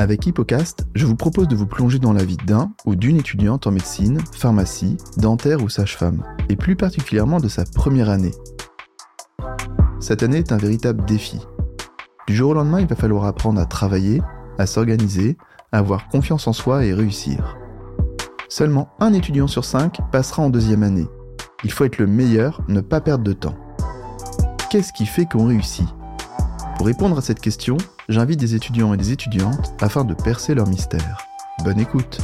Avec Hippocast, je vous propose de vous plonger dans la vie d'un ou d'une étudiante en médecine, pharmacie, dentaire ou sage-femme, et plus particulièrement de sa première année. Cette année est un véritable défi. Du jour au lendemain, il va falloir apprendre à travailler, à s'organiser, à avoir confiance en soi et réussir. Seulement un étudiant sur cinq passera en deuxième année. Il faut être le meilleur, ne pas perdre de temps. Qu'est-ce qui fait qu'on réussit? Pour répondre à cette question, j'invite des étudiants et des étudiantes afin de percer leur mystère. Bonne écoute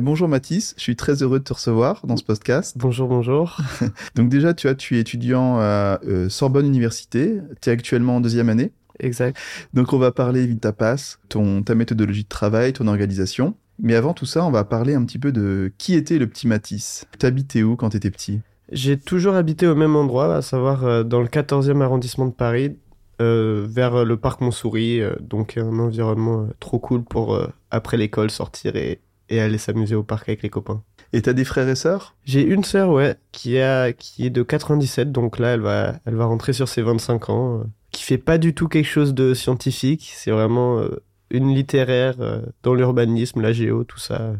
Bonjour Mathis, je suis très heureux de te recevoir dans ce podcast. Bonjour, bonjour. Donc déjà, tu, as, tu es étudiant à euh, Sorbonne Université, tu es actuellement en deuxième année. Exact. Donc on va parler vite ta passe, ton, ta méthodologie de travail, ton organisation. Mais avant tout ça, on va parler un petit peu de qui était le petit Matisse. T'habitais où quand t'étais petit? J'ai toujours habité au même endroit, à savoir euh, dans le 14e arrondissement de Paris, euh, vers le parc Montsouris, euh, donc un environnement euh, trop cool pour euh, après l'école sortir et, et aller s'amuser au parc avec les copains. Et t'as des frères et sœurs? J'ai une sœur, ouais, qui, a, qui est de 97, donc là elle va, elle va rentrer sur ses 25 ans, euh, qui fait pas du tout quelque chose de scientifique, c'est vraiment euh, une littéraire euh, dans l'urbanisme, la géo, tout ça.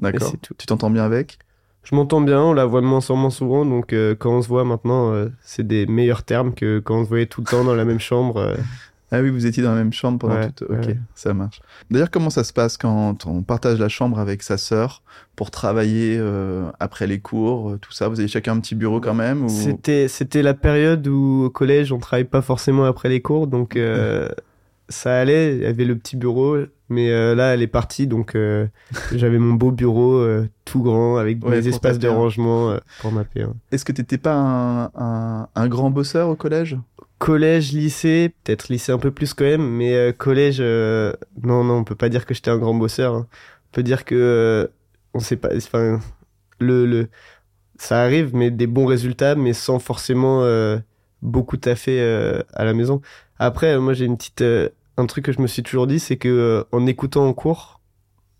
D'accord. Tu t'entends bien avec? Je m'entends bien, on la voit de moins en moins souvent, donc euh, quand on se voit maintenant, euh, c'est des meilleurs termes que quand on se voyait tout le temps dans la même chambre. euh. Ah oui, vous étiez dans la même chambre pendant Ouais, toute... Ok, ouais. ça marche. D'ailleurs, comment ça se passe quand on partage la chambre avec sa sœur pour travailler après les cours, tout ça? Vous avez chacun un petit bureau quand même ou... C'était, c'était la période où au collège, on travaille pas forcément après les cours, donc ça allait, il y avait le petit bureau, mais euh, là, elle est partie, donc euh, j'avais mon beau bureau euh, tout grand avec Ouais, des espaces de hein. rangement pour ma P1. Est-ce que t'étais pas un, un, un grand bosseur au collège? Collège, lycée, peut-être lycée un peu plus quand même, mais collège, non, non, on peut pas dire que j'étais un grand bosseur. hein. On peut dire que on sait pas, enfin, le, le, ça arrive, mais des bons résultats, mais sans forcément beaucoup taffer à la maison. Après, moi, j'ai une petite, un truc que je me suis toujours dit, c'est que euh, en écoutant en cours,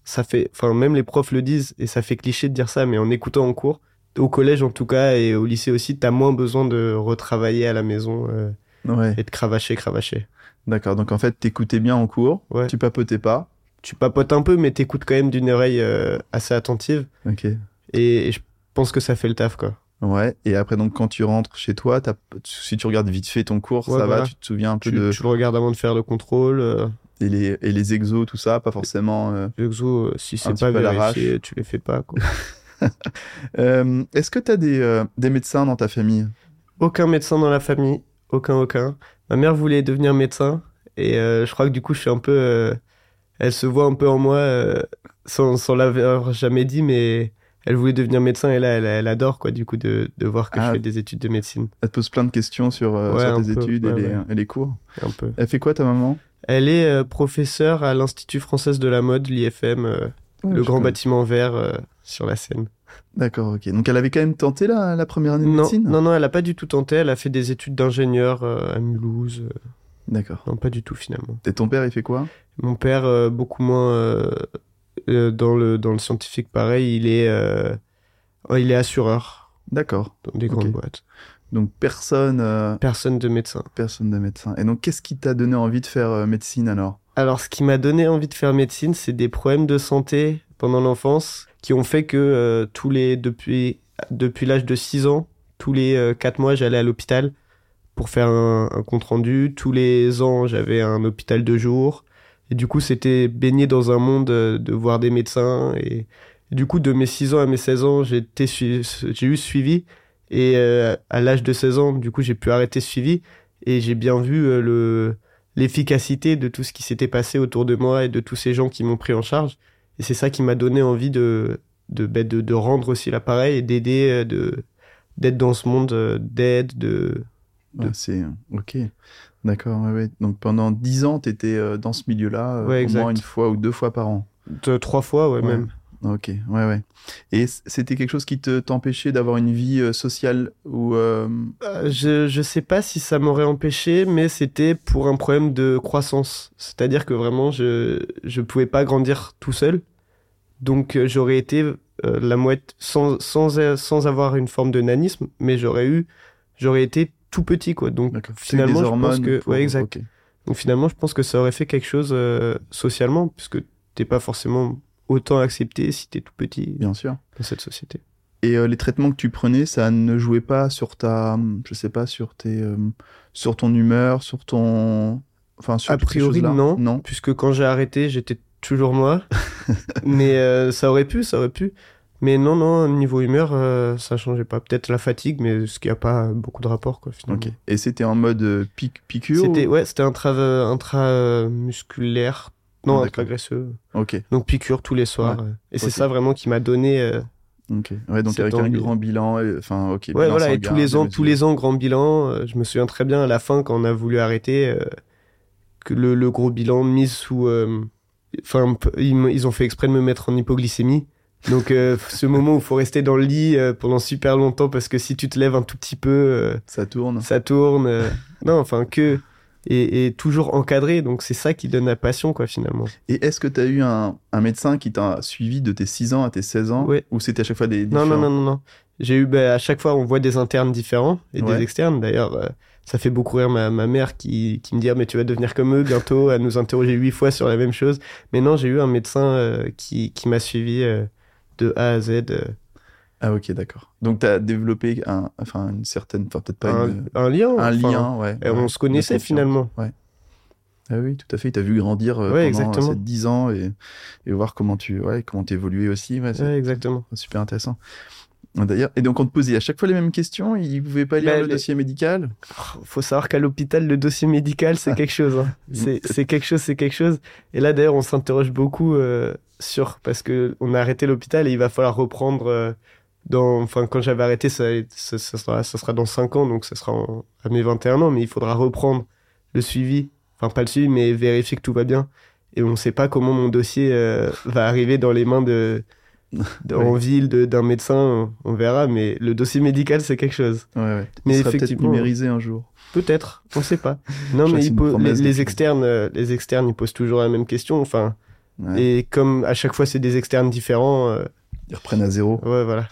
ça fait, enfin, même les profs le disent, et ça fait cliché de dire ça, mais en écoutant en cours, au collège en tout cas, et au lycée aussi, t'as moins besoin de retravailler à la maison. euh, Ouais. et de cravacher, cravacher. D'accord. Donc en fait, t'écoutais bien en cours, Ouais. tu papotais pas. Tu papotes un peu, mais t'écoutes quand même d'une oreille euh, assez attentive. Ok. Et, et je pense que ça fait le taf, quoi. Ouais. Et après, donc quand tu rentres chez toi, si tu regardes vite fait ton cours, Ouais, ça va, tu te souviens un peu Tu, de tu le regardes avant de faire le contrôle. Euh, et les et les exos, tout ça, pas forcément. euh, les exos, euh, si c'est pas vérifié, tu les fais pas, quoi. Euh, Est-ce que tu as des, des médecins dans ta famille? Aucun médecin dans la famille. Aucun, aucun. Ma mère voulait devenir médecin. Et je crois que du coup, je suis un peu... elle se voit un peu en moi, sans, sans l'avoir jamais dit, mais elle voulait devenir médecin. Et là, elle, elle adore, quoi, du coup, de, de voir que Ah. je fais des études de médecine. Elle te pose plein de questions sur, euh, Ouais, sur tes peu, études ouais, et, les, ouais. et les cours. Un peu. Elle fait quoi ta maman? Elle est euh, professeure à l'Institut français de la mode, l'IFM, euh, le grand connais. bâtiment vert euh, sur la Seine. D'accord, ok. Donc elle avait quand même tenté la, la première année de Non, médecine? non, non, elle a pas du tout tenté. Elle a fait des études d'ingénieur à Mulhouse. D'accord. non, pas du tout finalement. Et ton père, il fait quoi? Mon père, beaucoup moins dans le dans le scientifique, pareil. Il est euh, oh, il est assureur D'accord. dans des grandes boîtes. Donc personne, euh, Personne de médecin. personne de médecin. Et donc qu'est-ce qui t'a donné envie de faire euh, médecine alors? Alors, ce qui m'a donné envie de faire médecine, c'est des problèmes de santé pendant l'enfance qui ont fait que euh, tous les depuis depuis l'âge de 6 ans, tous les 4 mois, j'allais à l'hôpital pour faire un, un compte rendu. Tous les ans, j'avais un hôpital de jour. Et du coup, c'était baigné dans un monde euh, de voir des médecins. Et, du coup, de mes 6 ans à mes 16 ans, j'ai eu suivi. Et euh, à l'âge de 16 ans, du coup, j'ai pu arrêter ce suivi. Et j'ai bien vu euh, le l'efficacité de tout ce qui s'était passé autour de moi et de tous ces gens qui m'ont pris en charge. Et c'est ça qui m'a donné envie de, de, ben, de, rendre aussi l'appareil et d'aider, de, d'être dans ce monde d'aide, de... Ouais, C'est ok. D'accord. Ouais, ouais. Donc pendant 10 ans, t'étais euh, dans ce milieu-là, euh, Ouais, au moins une fois ou deux fois par an. de trois fois, ouais, même. Ok, ouais, ouais. Et c'était quelque chose qui te t'empêchait d'avoir une vie euh, sociale ou euh, Euh, je, je sais pas si ça m'aurait empêché, mais c'était pour un problème de croissance. C'est-à-dire que vraiment, je, je pouvais pas grandir tout seul. Donc, j'aurais été la moitié, sans, sans, sans avoir une forme de nanisme, mais j'aurais eu, j'aurais été tout petit, quoi. Donc, finalement, je pense que, pour- ouais, exact. Donc finalement, je pense que ça aurait fait quelque chose euh, socialement, puisque t'es pas forcément autant accepté si t'es tout petit Bien sûr. dans cette société. Et euh, les traitements que tu prenais, ça ne jouait pas sur ta, je sais pas, sur tes, euh, sur ton humeur, sur ton, enfin sur A priori, choses-là? non. Non. Puisque quand j'ai arrêté, j'étais toujours moi. mais ça aurait pu, ça aurait pu. Mais non, non, niveau humeur, euh, ça changeait pas. Peut-être la fatigue, mais ce qui a pas beaucoup de rapport, quoi, finalement. Et c'était en mode euh, pic piqûre. C'était ou- ouais, c'était intramusculaire. Non, D'accord. intragraisseux. Ok. Donc piqûre tous les soirs. Ouais. euh. Et c'est ça vraiment qui m'a donné. euh, Ok. Ouais, donc avec un grand bilan, enfin, ok. Ouais, voilà. Et tous les ans, tous les ans, grand bilan. euh, je me souviens très bien à la fin quand on a voulu arrêter euh, que le, le gros bilan mis sous. euh, Enfin, ils ont fait exprès de me mettre en hypoglycémie. Donc euh, ce moment où il faut rester dans le lit euh, pendant super longtemps parce que si tu te lèves un tout petit peu, euh, Ça tourne. ça tourne. euh, non, enfin que et, et toujours encadré. Donc c'est ça qui donne la passion, quoi, finalement. Et est-ce que tu as eu un, un médecin qui t'a suivi de tes 6 ans à tes 16 ans Ouais. Ou c'était à chaque fois des. Non, non, différents non, non, non. J'ai eu, bah, à chaque fois, on voit des internes différents et Ouais. des externes. D'ailleurs, euh, ça fait beaucoup rire ma, ma mère qui, qui me dit, Ah, mais tu vas devenir comme eux bientôt, à nous interroger huit fois sur la même chose. Mais non, j'ai eu un médecin euh, qui, qui m'a suivi euh, de A à Z. euh, Ah, ok, d'accord. Donc tu as développé un, enfin, une certaine. Enfin, peut-être pas un, une- un lien. un lien, ouais. et ouais, on se connaissait finalement. Ah oui, tout à fait. Il t'a vu grandir euh, Ouais, pendant exactement. ces 10 ans et, et voir comment tu ouais, comment évolué aussi. Ouais, c'est Ouais, exactement. super intéressant. D'ailleurs, et donc on te posait à chaque fois les mêmes questions. Il pouvait pas lire Bah, le les- dossier médical? faut savoir qu'à l'hôpital, le dossier médical, c'est quelque chose. hein. C'est quelque chose, c'est quelque chose. Et là, d'ailleurs, on s'interroge beaucoup euh, sur parce que on a arrêté l'hôpital et il va falloir reprendre. euh, dans, enfin, quand j'avais arrêté, ça, ça, ça sera, ça sera dans 5 ans, donc ça sera en- à mes 21 ans, mais il faudra reprendre le suivi. Enfin, pas le suivi, mais vérifier que tout va bien. Et on ne sait pas comment mon dossier euh, va arriver dans les mains de- en Ouais. ville d'un médecin. On, on verra, mais le dossier médical, c'est quelque chose. Ouais, ouais. Mais Il sera effectivement- numérisé un jour. Peut-être, on sait pas. Non, mais les, externes, euh, les externes, ils posent toujours la même question. Enfin, et comme à chaque fois c'est des externes différents, euh, Ils reprennent à zéro. ouais, voilà.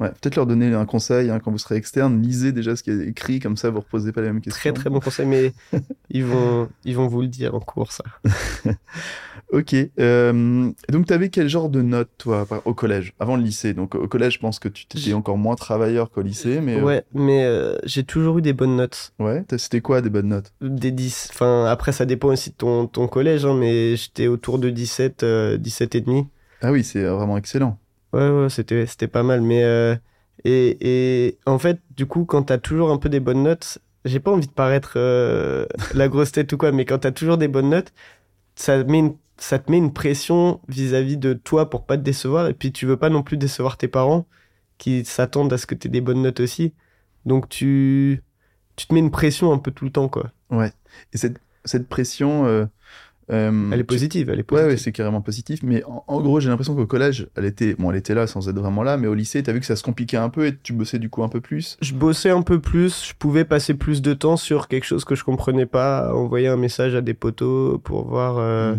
Ouais, peut-être leur donner un conseil hein, quand vous serez externe. Lisez déjà ce qui est écrit, comme ça vous reposez pas les mêmes questions. Très très bon conseil, mais ils vont, ils vont vous le dire en cours, ça. Ok. euh, donc, tu avais quel genre de notes, toi, au collège, avant le lycée? Donc, au collège, je pense que tu étais encore moins travailleur qu'au lycée, mais. euh, Ouais, mais euh, j'ai toujours eu des bonnes notes, ouais, c'était quoi des bonnes notes? Des 10. Enfin, après ça dépend aussi de ton, ton collège, hein, mais j'étais autour de 17, euh, 17 et demi. Ah oui, c'est vraiment excellent. Ouais, ouais, c'était, c'était pas mal. Mais, et, et en fait, du coup, quand t'as toujours un peu des bonnes notes, j'ai pas envie de paraître la grosse tête ou quoi, mais quand t'as toujours des bonnes notes, ça, met une- ça te met une pression vis-à-vis de toi pour pas te décevoir. Et puis, tu veux pas non plus décevoir tes parents qui s'attendent à ce que t'aies des bonnes notes aussi. Donc, tu, tu te mets une pression un peu tout le temps, quoi. Et cette, cette pression. euh, euh, Elle est tu- positive, elle est Ouais, positive. ouais, c'est carrément positif. Mais en, en gros, j'ai l'impression qu'au collège, elle était, bon, elle était là sans être vraiment là, mais au lycée, t'as vu que ça se compliquait un peu et tu bossais du coup un peu plus. je bossais un peu plus, je pouvais passer plus de temps sur quelque chose que je comprenais pas, envoyer un message à des potos pour voir euh,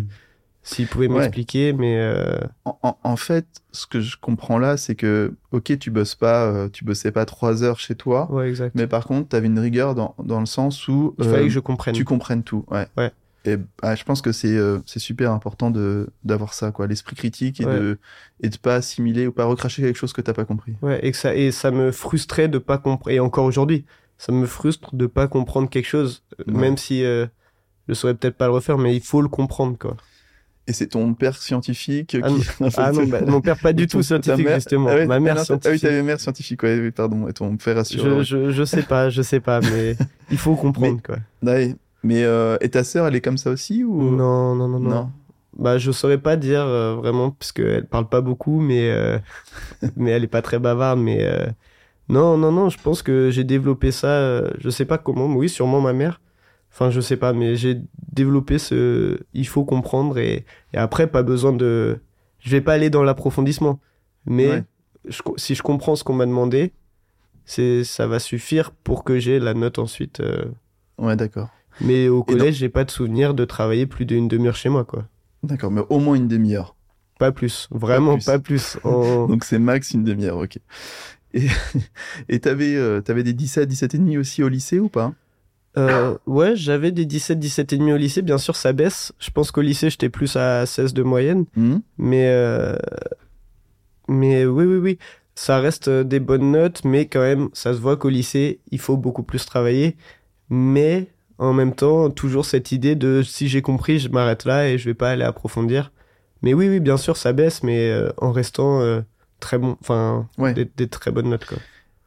S'ils pouvaient Ouais. m'expliquer, mais euh, En, en- en fait, ce que je comprends là, c'est que, ok, tu bosses pas, euh, tu bossais pas trois heures chez toi, ouais, exact. mais par contre, t'avais une rigueur dans, dans le sens où Il euh, fallait que je comprenne. tu comprennes tout. Ouais. Ouais. Et bah, je pense que c'est euh, c'est super important de d'avoir ça, quoi, l'esprit critique et Ouais. de et de pas assimiler ou pas recracher quelque chose que t'as pas compris. Ouais, et que ça et ça me frustrait de pas comprendre. Et encore aujourd'hui, ça me frustre de pas comprendre quelque chose, euh, même si euh, je saurais peut-être pas le refaire, mais il faut le comprendre, quoi. Et c'est ton père scientifique Ah qui. Ah non, bah, mon père pas du tout scientifique mère- justement. Ah oui, Ma mère ah non, Ah oui, scientifique. t'avais mère scientifique, ouais, pardon. Et ton père je, assureur. je, je sais pas, je sais pas, mais il faut comprendre, quoi. Ouais. Mais euh, et ta sœur, elle est comme ça aussi ou? Non, non, non, non. Non. Bah, je saurais pas dire euh, vraiment, parce qu'elle parle pas beaucoup, mais, euh, mais elle est pas très bavarde. Mais non, non, non, je pense que j'ai développé ça, je sais pas comment, mais oui, sûrement ma mère. Enfin, je sais pas, mais j'ai développé ce. Il faut comprendre et, et après, pas besoin de. Je vais pas aller dans l'approfondissement, mais Ouais. je co- si je comprends ce qu'on m'a demandé, c'est ça va suffire pour que j'ai la note ensuite. euh. Ouais, d'accord. Mais au collège, j'ai pas de souvenir de travailler plus d'une demi-heure chez moi, quoi. D'accord, mais au moins une demi-heure. Pas plus, vraiment plus. pas plus. Donc c'est max une demi-heure, ok. Et t'avais euh, t'avais des 17, 17 et demi aussi au lycée ou pas? Euh, ouais, j'avais des 17, 17 et demi au lycée. Bien sûr, ça baisse. Je pense qu'au lycée, j'étais plus à 16 de moyenne. Hmm Mais, euh, mais oui, oui, oui. Ça reste euh, des bonnes notes, mais quand même, ça se voit qu'au lycée, il faut beaucoup plus travailler. Mais en même temps, toujours cette idée de si j'ai compris, je m'arrête là et je vais pas aller approfondir. Mais oui, oui, bien sûr, ça baisse, mais euh, en restant très bon, enfin, Ouais. des, des très bonnes notes, quoi.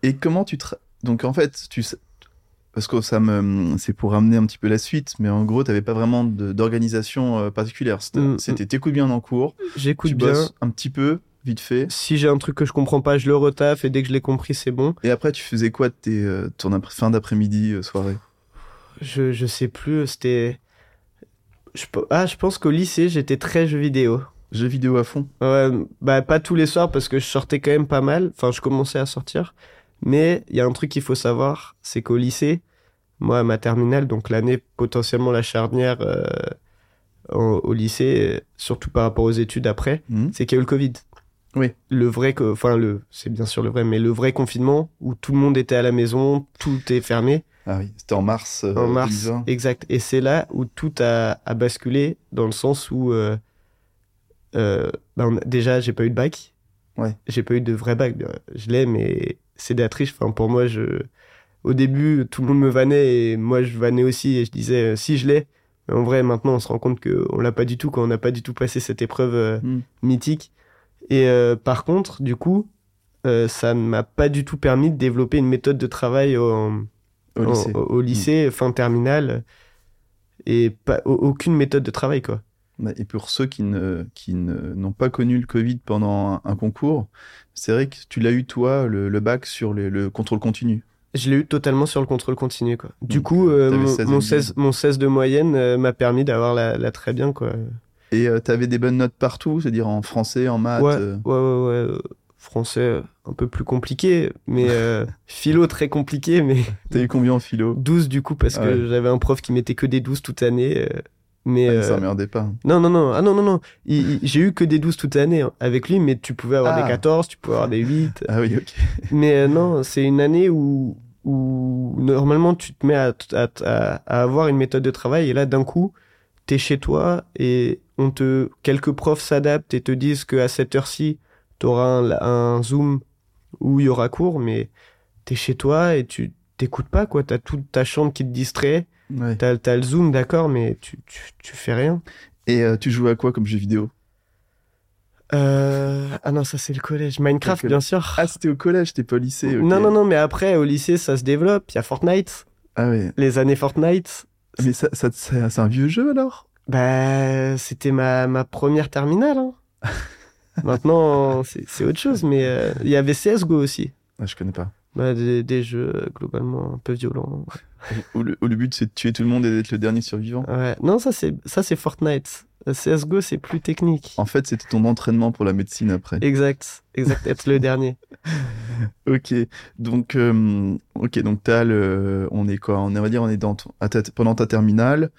Et comment tu tra- donc en fait tu sais- parce que ça me c'est pour amener un petit peu la suite, mais en gros t'avais pas vraiment d'organisation euh, particulière. C'était Mm, c'était t'écoutes bien en cours, J'écoute tu bien. un petit peu vite fait, Si j'ai un truc que je comprends pas, je le retaffe et dès que je l'ai compris, c'est bon. et après tu faisais quoi de tes euh, ton après- fin d'après-midi, euh, soirée? Je, je sais plus, c'était. Je, ah, je pense qu'au lycée, j'étais très jeu vidéo. Jeux vidéo à fond? Ouais, bah pas tous les soirs parce que je sortais quand même pas mal. Enfin, je commençais à sortir. Mais il y a un truc qu'il faut savoir, c'est qu'au lycée, moi, à ma terminale, donc l'année potentiellement la charnière euh, au, au lycée, euh, surtout par rapport aux études après, Mhm. c'est qu'il y a eu le Covid. Oui. Le vrai, enfin le, c'est bien sûr le vrai, mais le vrai confinement où tout le monde était à la maison, tout est fermé. Ah oui, c'était en mars. euh, En mars, 2020. exact. Et c'est là où tout a, a basculé dans le sens où euh, euh, bah, a- déjà j'ai pas eu de bac. Ouais. J'ai pas eu de vrai bac. Je l'ai, mais c'est de la triche. Enfin, pour moi, je au début tout le monde me vannait et moi je vannais aussi et je disais euh, si je l'ai. Mais en vrai, maintenant on se rend compte que on l'a pas du tout quand on n'a pas du tout passé cette épreuve euh, Mm. mythique. Et euh, par contre, du coup, euh, ça ne m'a pas du tout permis de développer une méthode de travail au, lycée. au- au lycée, fin terminale, et pas, au- aucune méthode de travail, quoi. Bah, Et pour ceux qui ne qui ne- n'ont pas connu le Covid pendant un, un concours, c'est vrai que tu l'as eu toi le, le bac sur le, le contrôle continu. Je l'ai eu totalement sur le contrôle continu, quoi. Du Donc, coup, euh, t'avais mon, 16 mon et 16, mon 16 de moyenne euh, m'a permis d'avoir la, la très bien, quoi. Et tu avais des bonnes notes partout, c'est-à-dire en français, en maths. Ouais, euh, ouais, ouais, ouais. euh, Français, euh, un peu plus compliqué, mais euh, philo très compliqué, mais T'as eu combien en philo? 12 du coup, parce Ah que ouais. j'avais un prof qui mettait que des 12 toute l'année. Euh, mais Ah, euh, Ça emmerdait pas. Non, non, non. Ah non, non, non. Il- il- J'ai eu que des 12 toute l'année hein, avec lui, mais tu pouvais avoir Ah. des 14, tu pouvais avoir des 8. Ah oui, ok. Mais euh, non, c'est une année où, où normalement tu te mets à, à, à- à avoir une méthode de travail et là d'un coup, t'es chez toi et on te, quelques profs s'adaptent et te disent qu'à cette heure-ci, t'auras un, un Zoom où il y aura cours, mais t'es chez toi et tu t'écoutes pas quoi. T'as toute ta chambre qui te distrait, Ouais. t'as t'as le Zoom d'accord, mais tu, tu, tu fais rien. Et euh, tu jouais à quoi comme jeu vidéo? Euh... Ah non, ça c'est le collège. Minecraft, bien sûr. Ah, c'était au collège, t'es pas au lycée. Non, non, non, mais après, au lycée, ça se développe. Il y a Fortnite, Ah ouais. les années Fortnite. Mais ça, ça, ça- c'est un vieux jeu alors? Bah, c'était ma, ma première terminale. hein. Maintenant, c'est c'est autre chose, mais euh, il y avait CSGO aussi. ah, Je connais pas. Bah, des, des jeux euh, globalement un peu violents. Où le, où le but c'est de tuer tout le monde et d'être le dernier survivant. Ouais. Non, ça c'est ça c'est Fortnite. Euh, CSGO, c'est plus technique. En fait, c'était ton entraînement pour la médecine après. Exact, exact, être le dernier. Ok, donc euh, ok, donc t'as le, on est quoi? On va dire, on est dans ton- ta- pendant ta terminale.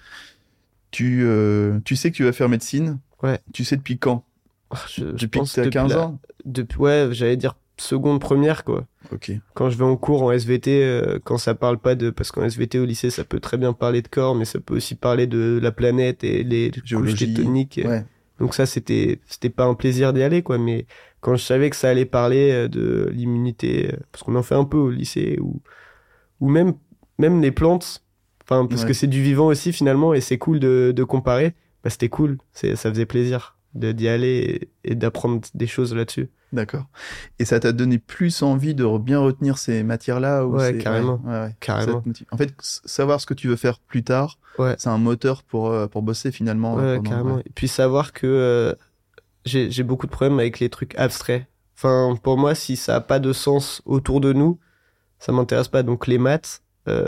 Tu, euh, tu sais que tu vas faire médecine. Ouais. Tu sais depuis quand? Oh, je- Depuis que pense t'as depuis 15 la- ans? Depuis, ouais, j'allais dire seconde, première, quoi. Ok. quand je vais en cours en SVT, euh, quand ça parle pas de, parce qu'en SVT au lycée, ça peut très bien parler de corps, mais ça peut aussi parler de la planète et les couches Géologie. tectoniques. Ouais. Donc ça, c'était, c'était pas un plaisir d'y aller, quoi. Mais quand je savais que ça allait parler euh, de l'immunité, euh, parce qu'on en fait un peu au lycée, ou, ou même, même les plantes, enfin, parce Ouais. que c'est du vivant aussi finalement, et c'est cool de, de comparer, bah, c'était cool. C'est, ça faisait plaisir d'y aller et, et d'apprendre des choses là-dessus. D'accord. Et ça t'a donné plus envie de bien retenir ces matières-là ou Ouais, carrément. ouais, ouais, ouais. Carrément. Ça te motive. En fait, savoir ce que tu veux faire plus tard, Ouais. c'est un moteur pour, euh, pour bosser finalement. Ouais, pendant- carrément. Et puis savoir que euh, j'ai beaucoup de problèmes avec les trucs abstraits. Enfin, pour moi, si ça a pas de sens autour de nous, ça m'intéresse pas. Donc les maths, euh,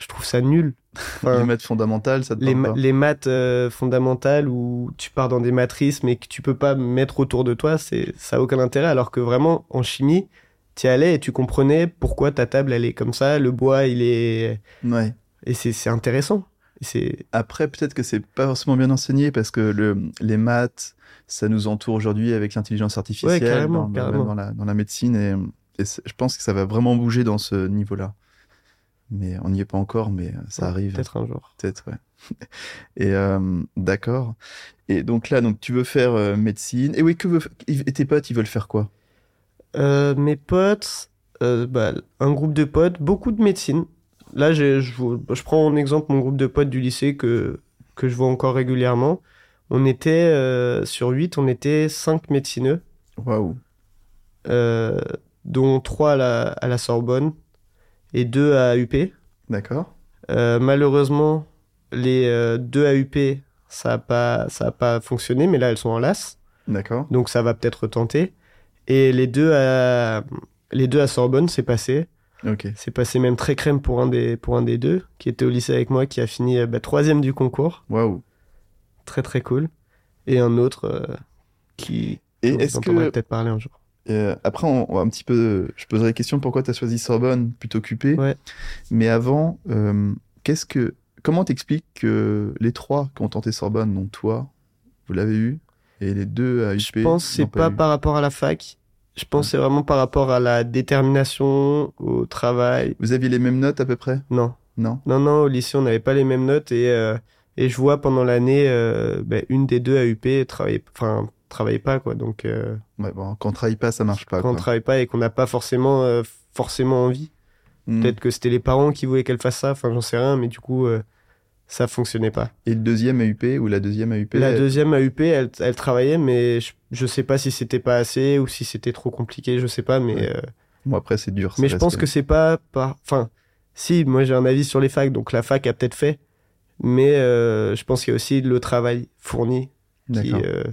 je trouve ça nul. Enfin, Les maths fondamentales, ça te les, pas les maths euh, fondamentales où tu pars dans des matrices mais que tu peux pas mettre autour de toi, c'est ça a aucun intérêt. Alors que vraiment en chimie, tu allais et tu comprenais pourquoi ta table elle est comme ça, le bois il est Ouais. et c'est intéressant. Et c'est Après, peut-être que c'est pas forcément bien enseigné parce que le, les maths, ça nous entoure aujourd'hui avec l'intelligence artificielle Ouais, carrément, dans, dans- carrément. dans la, dans la médecine et, et je pense que ça va vraiment bouger dans ce niveau-là. Mais on n'y est pas encore, mais ça arrive. Peut-être un jour. Peut-être, ouais. Et euh, d'accord. Et donc là, donc tu veux faire euh, médecine. Et oui, que veut... et tes potes, ils veulent faire quoi? Euh, mes potes, euh, bah, un groupe de potes, beaucoup de médecine. Là, je, je prends en exemple mon groupe de potes du lycée que, que je vois encore régulièrement. On était, euh, sur 8, on était 5 médecineux, Waouh. euh, dont 3 à la, à la Sorbonne et 2 à UP. D'accord. Euh, malheureusement, les euh, deux AUP, ça n'a pas, ça a pas fonctionné, mais là, elles sont en LAS, D'accord. donc ça va peut-être tenter. Et les deux à, les deux à Sorbonne, c'est passé. Ok. C'est passé même très crème pour un des, pour un des deux, qui était au lycée avec moi, qui a fini euh, bah, troisième du concours. Waouh. Très très cool. Et un autre euh, qui Et est-ce que peut-être parler un jour. Euh, après, on, on va un petit peu, je poserai la question pourquoi tu as choisi Sorbonne plutôt qu'UP. Ouais. Mais avant, euh, qu'est-ce que, comment t'expliques que les trois qui ont tenté Sorbonne, donc toi, vous l'avez eu, et les deux à UP. Je pense que c'est pas eu? par rapport à la fac. Je pense que c'est vraiment par rapport à la détermination, au travail. Vous aviez les mêmes notes à peu près? Non, Non? Non, non, au lycée, on n'avait pas les mêmes notes et, euh, et je vois pendant l'année, euh, ben, une des deux à UP travaillait, enfin, travaillait pas, quoi. Donc, euh, Ouais, bon, quand on travaille pas, ça marche pas. quand on travaille pas et qu'on n'a pas forcément, euh, forcément envie, Hmm. peut-être que c'était les parents qui voulaient qu'elle fasse ça, enfin, j'en sais rien, mais du coup, euh, ça fonctionnait pas. Et le deuxième à UP ou la deuxième à UP La elle- deuxième à UP, elle, elle travaillait, mais je, je sais pas si c'était pas assez ou si c'était trop compliqué, je sais pas, mais, Ouais. euh, Bon, après, c'est dur. mais je pense que c'est pas par, enfin, si, moi j'ai un avis sur les facs, donc la fac a peut-être fait, mais je pense qu'il y a aussi le travail fourni qui, D'accord. euh,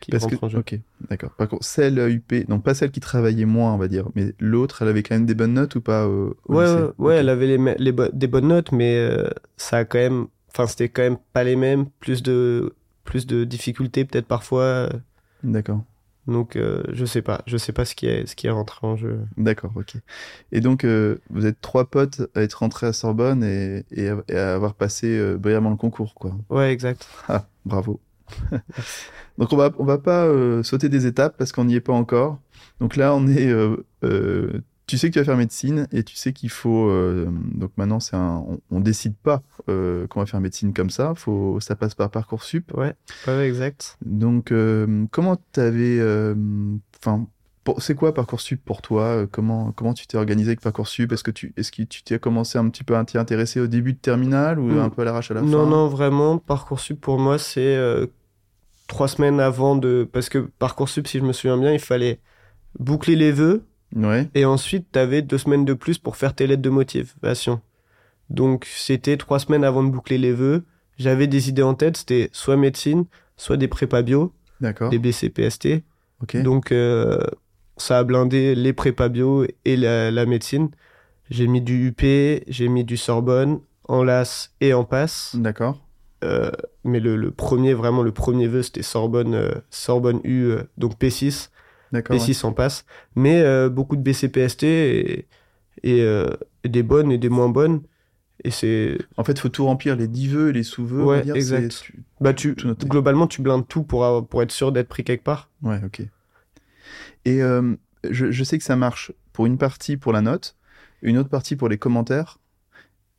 qui Parce rentre que, en jeu. ok, d'accord. Par contre, celle UP, donc pas celle qui travaillait moins, on va dire, mais l'autre, elle avait quand même des bonnes notes ou pas au Ouais, lycée? ouais, elle avait les, les bo- des bonnes notes, mais euh, ça a quand même, enfin, c'était quand même pas les mêmes, plus de, plus de difficultés peut-être parfois. euh, D'accord, Donc, euh, je sais pas, je sais pas ce qui est, ce qui est rentré en jeu. d'accord, ok. Et donc, euh, vous êtes trois potes à être rentrés à Sorbonne et, et, à, et à avoir passé euh, brillamment le concours, quoi. Ouais, exact. Ah, bravo. donc, on va, on va pas euh, sauter des étapes parce qu'on n'y est pas encore. Donc là, on est. euh, euh, tu sais que tu vas faire médecine et tu sais qu'il faut. euh, donc maintenant, c'est un, on, on décide pas euh, qu'on va faire médecine comme ça. Faut, ça passe par parcoursup. Ouais, ouais, exact. Donc, euh, comment t'avais, enfin, c'est quoi Parcoursup pour toi? Comment comment tu t'es organisé avec Parcoursup? Est-ce que tu est-ce que tu t'es commencé un petit peu à t'y intéresser au début de terminale ou Mm. un peu à l'arrache à la fin? Non, non, vraiment, Parcoursup pour moi, c'est euh, trois semaines avant de. Parce que Parcoursup, si je me souviens bien, il fallait boucler les vœux Ouais, et ensuite, tu avais deux semaines de plus pour faire tes lettres de motivation. Donc, c'était trois semaines avant de boucler les vœux. J'avais des idées en tête, c'était soit médecine, soit des prépas bio, d'accord. des BCPST. Donc, euh, ça a blindé les prépas bio et la, la médecine. J'ai mis du UP, j'ai mis du Sorbonne, en LAS et en passe. D'accord. Euh, mais le, le premier, vraiment, le premier vœu, c'était Sorbonne, euh, Sorbonne U, euh, donc P6, D'accord. ouais. P6 en passe. Mais beaucoup de BCPST et, des bonnes et des moins bonnes. Et c'est. En fait, faut tout remplir les 10 vœux et les sous-vœux. Ouais, exact. tu- Bah, tu, globalement, tu blindes tout pour, avoir- pour être sûr d'être pris quelque part. Ouais, ok. Et euh, je, je sais que ça marche pour une partie pour la note, une autre partie pour les commentaires.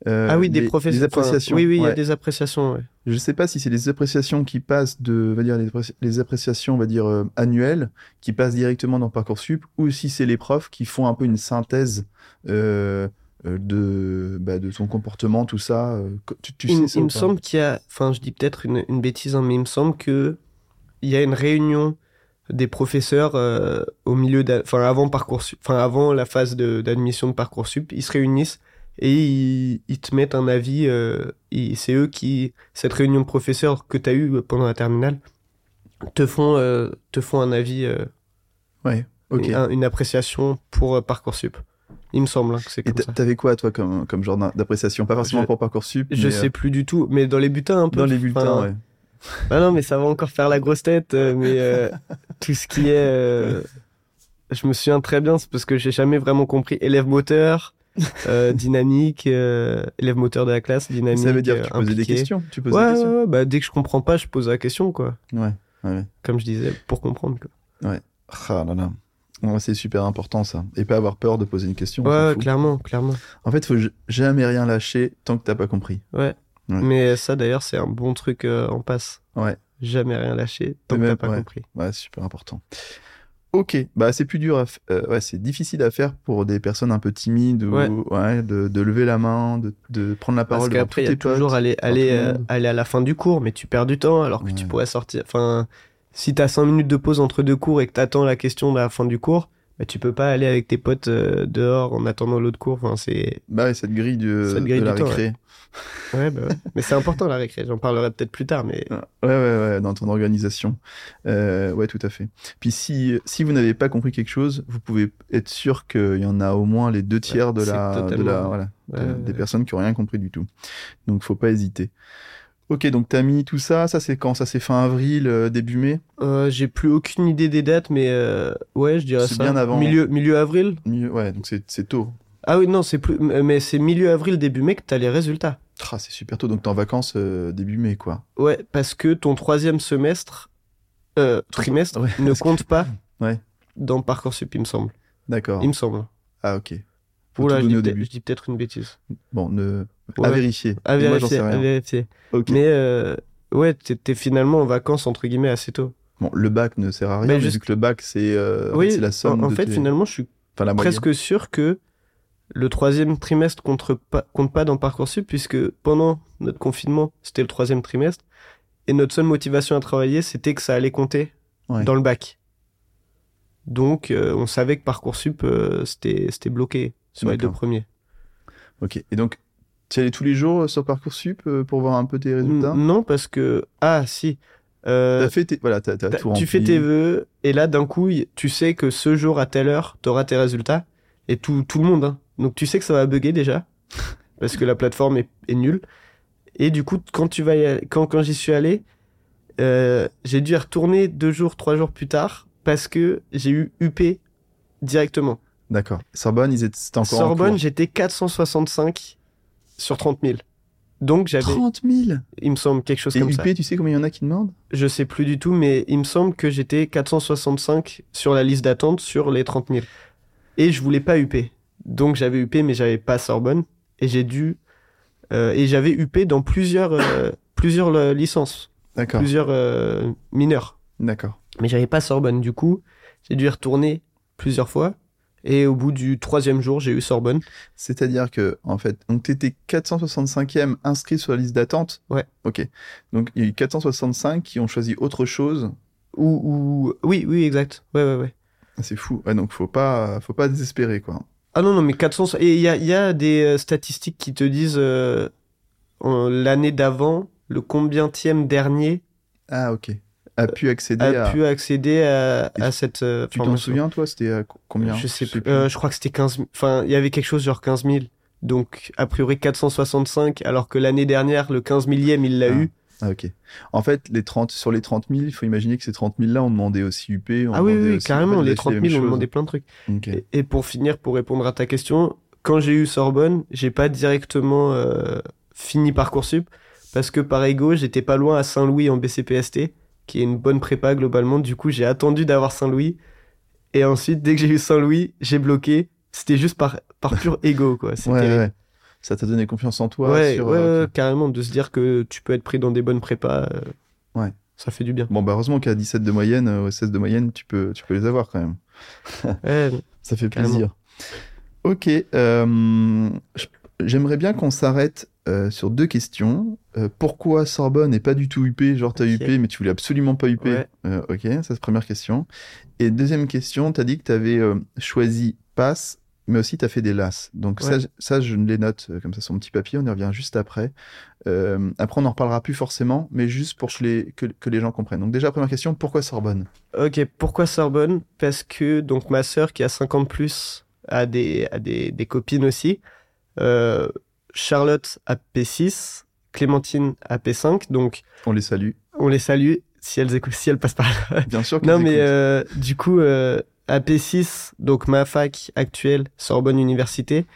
Euh, ah oui, des. Les appréciations. oui, oui, il y a des appréciations. ouais. Je sais pas si c'est les appréciations qui passent de, on va dire les, appré- les appréciations, on va dire euh, annuelles, qui passent directement dans parcoursup, ou si c'est les profs qui font un peu une synthèse euh, de, bah, de son comportement, tout ça. co- tu, tu il sais ça me semble qu'il y a, enfin, je dis peut-être une, une bêtise, hein, mais il me semble que il y a une réunion des professeurs euh, au milieu, enfin, avant parcoursup, enfin, avant la phase de- d'admission de parcoursup, ils se réunissent et ils, ils te mettent un avis. euh, c'est eux qui, cette réunion de professeurs que tu as eue pendant la terminale, te font, euh, te font un avis, euh, Ouais. Ok. un- une appréciation pour parcoursup. Il me semble hein, que c'est Et comme t'a- ça. t'avais quoi toi comme, comme genre d'appréciation? Pas forcément Je- pour parcoursup. Je mais, sais plus du tout, mais dans les bulletins un peu. Dans les bulletins, ouais. Ah non, mais ça va encore faire la grosse tête. euh, mais euh, tout ce qui est. euh, je me souviens très bien, c'est parce que j'ai jamais vraiment compris. Élève moteur, euh, dynamique, élève moteur de la classe, dynamique. Ça veut dire que tu posais des questions. Tu posais Ouais, des ouais, questions. ouais, bah, dès que je comprends pas, je pose la question, quoi. Ouais. ouais. Comme je disais, pour comprendre. Quoi. Ah là là. Ouais, c'est super important ça. Et pas avoir peur de poser une question. on Ouais, ouais, clairement, clairement. En fait, faut j- jamais rien lâcher tant que t'as pas compris. Ouais. Ouais. Mais ça, d'ailleurs, c'est un bon truc euh, en passe. Ouais. Jamais rien lâcher tant que t'as pas ouais. compris. Ouais, super important. Ok, bah c'est plus dur, à f- euh, ouais, c'est difficile à faire pour des personnes un peu timides ou Ouais. ouais, de, de lever la main, de, de prendre la Parce parole tous qu'après, il y a potes. toujours aller, aller, euh, aller à la fin du cours, mais tu perds du temps alors que tu pourrais sortir. Enfin, si t'as 5 minutes de pause entre deux cours et que t'attends la question de la fin du cours, bah, tu peux pas aller avec tes potes euh, dehors en attendant l'autre cours. Enfin, c'est. Bah ouais, cette grille, du, Cette grille de la temps, récré. Ouais, bah ouais. mais c'est important la récré. J'en parlerai peut-être plus tard, mais. Ouais, ouais, ouais, dans ton organisation. Euh, ouais, tout à fait. Puis si, si vous n'avez pas compris quelque chose, vous pouvez être sûr qu'il y en a au moins les deux tiers de c'est la, de totalement- la, voilà, de- Ouais, ouais, des personnes qui ont rien compris du tout. Donc faut pas hésiter. Ok, donc t'as mis tout ça, ça c'est quand? Ça c'est fin avril, euh, début mai? Euh, J'ai plus aucune idée des dates, mais euh, ouais, je dirais C'est ça. bien avant. Milieu, milieu avril. Milieu- Ouais, donc c'est c'est tôt. Ah oui, non, c'est plus. Mais c'est milieu avril, début mai que t'as les résultats. Ah, c'est super tôt, donc t'es en vacances euh, début mai, quoi. Ouais, parce que ton troisième semestre, euh, trimestre, Ouais, ne que- compte pas Ouais. dans Parcoursup, il me semble. D'accord. Il me semble. Ah, ok. Tout je dis peut-être- début. je dis peut-être une bêtise. Bon, ne... à vérifier. À moi, vérifier, à vérifier. Mais euh, ouais, t'es finalement en vacances, entre guillemets, assez tôt. Bon, le bac ne sert à rien, Mais mais juste- vu que le bac, c'est euh, oui, la somme en, en de fait, tes- finalement, je suis enfin, la moyenne. presque sûr que le troisième trimestre compte pas, compte pas dans Parcoursup, puisque pendant notre confinement, c'était le troisième trimestre, et notre seule motivation à travailler, c'était que ça allait compter Ouais. dans le bac. Donc, euh, on savait que Parcoursup, euh, c'était c'était bloqué sur les deux premiers. Ok. Et donc, tu allais tous les jours euh, sur Parcoursup euh, pour voir un peu tes résultats? N- Non, parce que... Ah, si. Fait tes... Voilà, tout tu fais tes vœux et là d'un coup tu sais que ce jour à telle heure t'auras tes résultats et tout, tout le monde hein. Donc tu sais que ça va bugger déjà parce que la plateforme est, est nulle et du coup quand tu vas y quand, quand j'y suis allé euh, j'ai dû y retourner deux jours trois jours plus tard parce que j'ai eu UP directement D'accord. Sorbonne, ils étaient, c'était encore en Sorbonne j'étais 465 sur 30 000 donc j'avais 30 000 il me semble quelque chose Et comme UP, ça tu sais combien il y en a qui demandent? Je sais plus du tout, mais il me semble que j'étais 465 sur la liste d'attente sur les 30 000. Et je voulais pas UP. Donc j'avais UP, mais j'avais pas Sorbonne. Et j'ai dû. euh, et j'avais UP dans plusieurs, euh, plusieurs euh, licences, D'accord. plusieurs euh, mineurs. D'accord. Mais j'avais pas Sorbonne. Du coup, j'ai dû y retourner plusieurs fois. Et au bout du troisième jour, j'ai eu Sorbonne. C'est-à-dire que, en fait, donc t'étais 465e inscrit sur la liste d'attente? Ouais. Ok. Donc, il y a eu 465 qui ont choisi autre chose? Ou, ou... Oui, oui, exact. Ouais, ouais, ouais. Ah, C'est fou. Ouais, donc, faut pas, faut pas désespérer, quoi. Ah non, non, mais 400. Et il y a, y a des euh, statistiques qui te disent euh, l'année d'avant, le combientième dernier Ah, ok. A pu accéder a à. pu accéder à, Et à cette euh, Tu t'en souviens, toi C'était combien Je sais plus. plus. Euh, je crois que c'était 15 000. Enfin, il y avait quelque chose genre 15 000. Donc, a priori 465, alors que l'année dernière, le 15 millième, il l'a Ah. eu. Ah, ok. En fait, les 30, sur les 30 000, il faut imaginer que ces 30 000-là ont demandé aussi UP. Ah oui, oui, aussi- carrément, les ils ont 30 fait 000 la ont demandé plein de trucs. Ok. Et, et pour finir, pour répondre à ta question, quand j'ai eu Sorbonne, j'ai pas directement euh, fini Parcoursup parce que par ego, j'étais pas loin à Saint-Louis en BCPST, qui est une bonne prépa globalement. Du coup, j'ai attendu d'avoir Saint-Louis. Et ensuite, dès que j'ai eu Saint-Louis, j'ai bloqué. C'était juste par, par pur ego, quoi. C'est Ouais, ouais. Ça t'a donné confiance en toi ouais, sur, ouais, euh, carrément, de se dire que tu peux être pris dans des bonnes prépas. euh, Ouais. Ça fait du bien. Bon, bah, heureusement qu'à 17 de moyenne, euh, 16 de moyenne, tu peux, tu peux les avoir quand même. Ouais, Ça fait Carrément. plaisir. Ok. euh, J'aimerais bien qu'on s'arrête euh, sur deux questions. Pourquoi Sorbonne et pas du tout UP Genre, t'as Ok. UP, mais tu voulais absolument pas UP. Ouais. Ok, ça c'est la première question. Et deuxième question, t'as dit que t'avais choisi passe, mais aussi t'as fait des lasses. Donc ça, Ouais. ça, je les note euh, comme ça sur mon petit papier. On y revient juste après. Euh, après, on en reparlera plus forcément, mais juste pour que les, que, que les gens comprennent. Donc déjà, première question, pourquoi Sorbonne? Ok, pourquoi Sorbonne? Parce que donc ma sœur qui a 50 plus a des, a des, des copines aussi. Euh, Charlotte a P6, Clémentine a P5, donc On les salue. on les salue si elles, écoutent, si elles passent par là. Bien sûr non mais euh, du coup, à P6, donc ma fac actuelle, Sorbonne Université,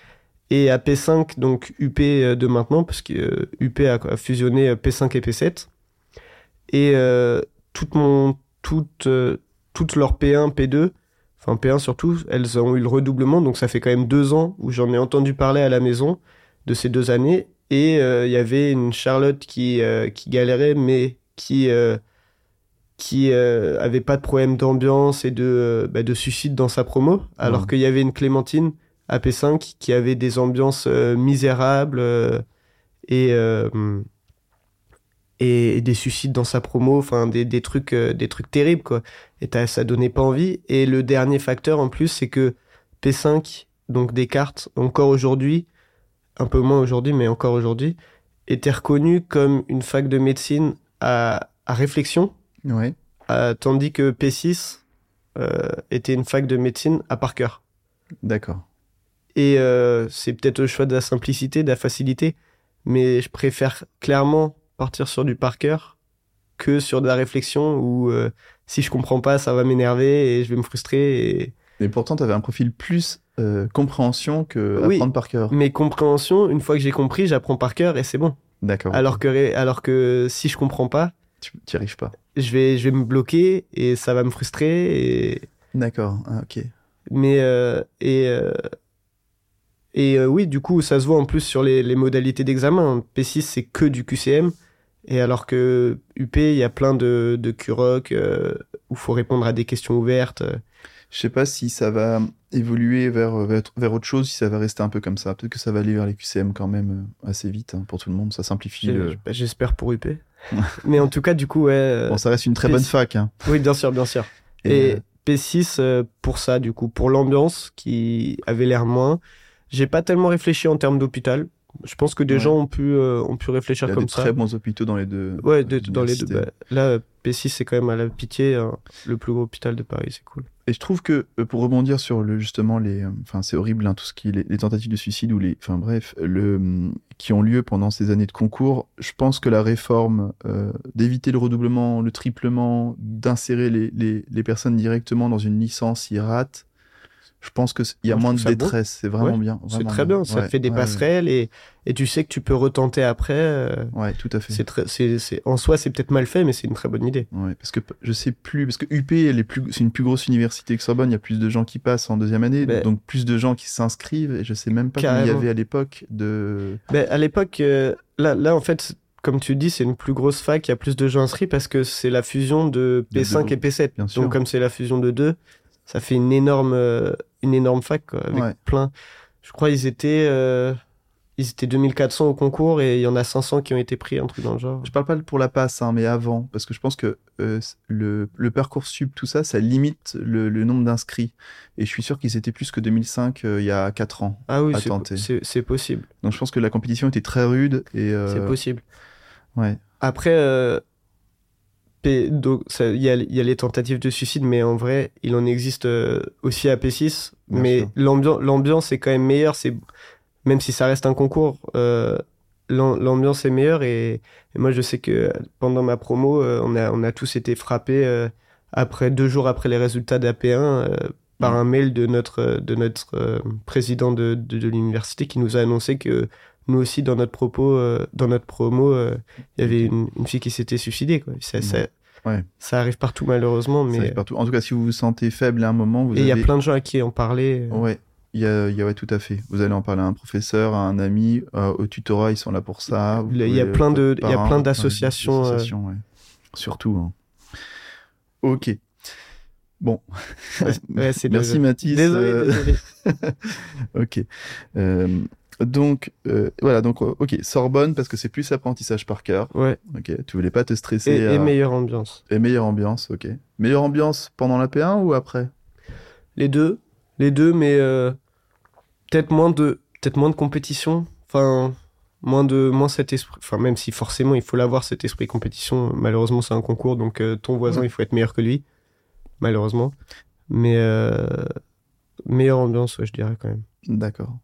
et à P5, donc UP de maintenant, parce que euh, UP a, a fusionné euh, P5 et P7. Et euh, mon, toute, euh, toute leur P1, P2 enfin P1 surtout, elles ont eu le redoublement, donc ça fait quand même deux ans où j'en ai entendu parler à la maison de ces deux années. Et il y avait une Charlotte qui, qui galérait, mais qui qui euh, avait pas de problème d'ambiance et de, euh, bah, de suicide dans sa promo, alors qu'il y avait une Clémentine à P5 qui avait des ambiances euh, misérables et, et, des suicides dans sa promo, enfin des, des, trucs, des trucs terribles quoi. Et ça donnait pas envie. Et le dernier facteur en plus, c'est que P5, donc Descartes, encore aujourd'hui, un peu moins aujourd'hui, mais encore aujourd'hui, était reconnu comme une fac de médecine à, à réflexion Ouais. Euh, tandis que P6 euh, était une fac de médecine à Parker. D'accord. Et euh, c'est peut-être le choix de la simplicité, de la facilité, mais je préfère clairement partir sur du Parker que sur de la réflexion où si je comprends pas, ça va m'énerver et je vais me frustrer. Et... Mais pourtant, tu avais un profil plus compréhension que oui, apprendre par cœur. Mais compréhension, une fois que j'ai compris, j'apprends par cœur et c'est bon. D'accord. Alors, que, alors que si je comprends pas, tu n'y arrives pas. Je vais, je vais me bloquer et ça va me frustrer. Et... D'accord, ah, ok. Mais, euh, et, euh, et euh, oui, du coup, ça se voit en plus sur les, les modalités d'examen. P6, c'est que du QCM. Et alors que UP, il y a plein de, de QROC où il faut répondre à des questions ouvertes. Je sais pas si ça va évoluer vers, vers, autre chose, si ça va rester un peu comme ça. Peut-être que ça va aller vers les QCM quand même assez vite hein, pour tout le monde. Ça simplifie. J'espère pour UP. Mais en tout cas, du coup, ouais. Euh, bon, ça reste une très bonne fac. Hein. Oui, bien sûr, bien sûr. Et, P6 euh, pour ça, du coup, pour l'ambiance qui avait l'air moins. J'ai pas tellement réfléchi en termes d'hôpital. Je pense que des gens ont pu, euh, ont pu réfléchir comme ça. Il y a de très bons hôpitaux dans les deux. Ouais, dans les deux. Bah, là, P6, c'est quand même à la pitié, hein. le plus gros hôpital de Paris, c'est cool. Et je trouve que euh, pour rebondir sur le justement les, euh, enfin c'est horrible hein, tout ce qui est les, tentatives de suicide ou les, enfin bref, le qui ont lieu pendant ces années de concours. Je pense que la réforme d'éviter le redoublement, le triplement, d'insérer les, les, les, personnes directement dans une licence IRAT, je pense qu'il y a moins de détresse. C'est vraiment bien. C'est très bien. Ça fait des passerelles et, et tu sais que tu peux retenter après. Euh, ouais, tout à fait. C'est en soi, c'est peut-être mal fait, mais c'est une très bonne idée. Ouais, parce que je sais plus, parce que UP, elle est plus, c'est une plus grosse université que Sorbonne. Il y a plus de gens qui passent en deuxième année, ben donc plus de gens qui s'inscrivent. Et je sais même pas combien il y avait à l'époque de. Ben, à l'époque, euh, là, là, en fait, comme tu dis, c'est une plus grosse fac, il y a plus de gens inscrits parce que c'est la fusion de P5 et P7. Bien sûr. Donc comme c'est la fusion de deux, ça fait une énorme, euh, une énorme fac, quoi, avec plein. Je crois ils étaient, euh, ils étaient 2400 au concours et il y en a 500 qui ont été pris, un truc dans le genre. Je parle pas pour la passe, hein, mais avant, parce que je pense que euh, le, le parcours sub, tout ça, ça limite le, le nombre d'inscrits. Et je suis sûr qu'ils étaient plus que 2005 il y a 4 ans. Ah oui, c'est possible. Donc je pense que la compétition était très rude et. C'est possible. Ouais. Après, donc il y a, y a, les tentatives de suicide, mais en vrai, il en existe euh, aussi à P6. mais l'ambiance est quand même meilleure. C'est même si ça reste un concours, euh, l'ambiance est meilleure. Et, moi, je sais que pendant ma promo, euh, on a on a tous été frappés après deux jours après les résultats d'AP1 par un mail de notre de notre président de, de, l'université qui nous a annoncé que nous aussi dans notre propos dans notre promo il y avait une, une, fille qui s'était suicidée quoi ça, ça, Ouais. Ça arrive partout malheureusement, mais partout. En tout cas, si vous vous sentez faible à un moment, vous et il y a plein de gens à qui en parler. Euh. Ouais, il y a, y a, ouais, tout à fait. Vous allez en parler à un professeur, à un ami, euh, au tutorat, ils sont là pour ça. il y a plein de, il y a plein d'associations. Euh. Ouais, Surtout. Hein. Ok. Bon. Merci Mathis. Désolé. désolé. ok. Donc, euh, voilà, donc, euh, ok, Sorbonne, parce que c'est plus apprentissage par cœur. Ouais. Ok, tu voulais pas te stresser. Et, meilleure ambiance. Et meilleure ambiance, ok. Meilleure ambiance pendant la P1 ou après? Les deux. Les deux, mais euh, peut-être moins de peut-être moins de compétition. Enfin, moins de moins cet esprit. Enfin, même si forcément il faut l'avoir cet esprit compétition. Malheureusement, c'est un concours, donc ton voisin, il faut être meilleur que lui. Malheureusement. Mais meilleure ambiance, ouais, je dirais quand même. D'accord.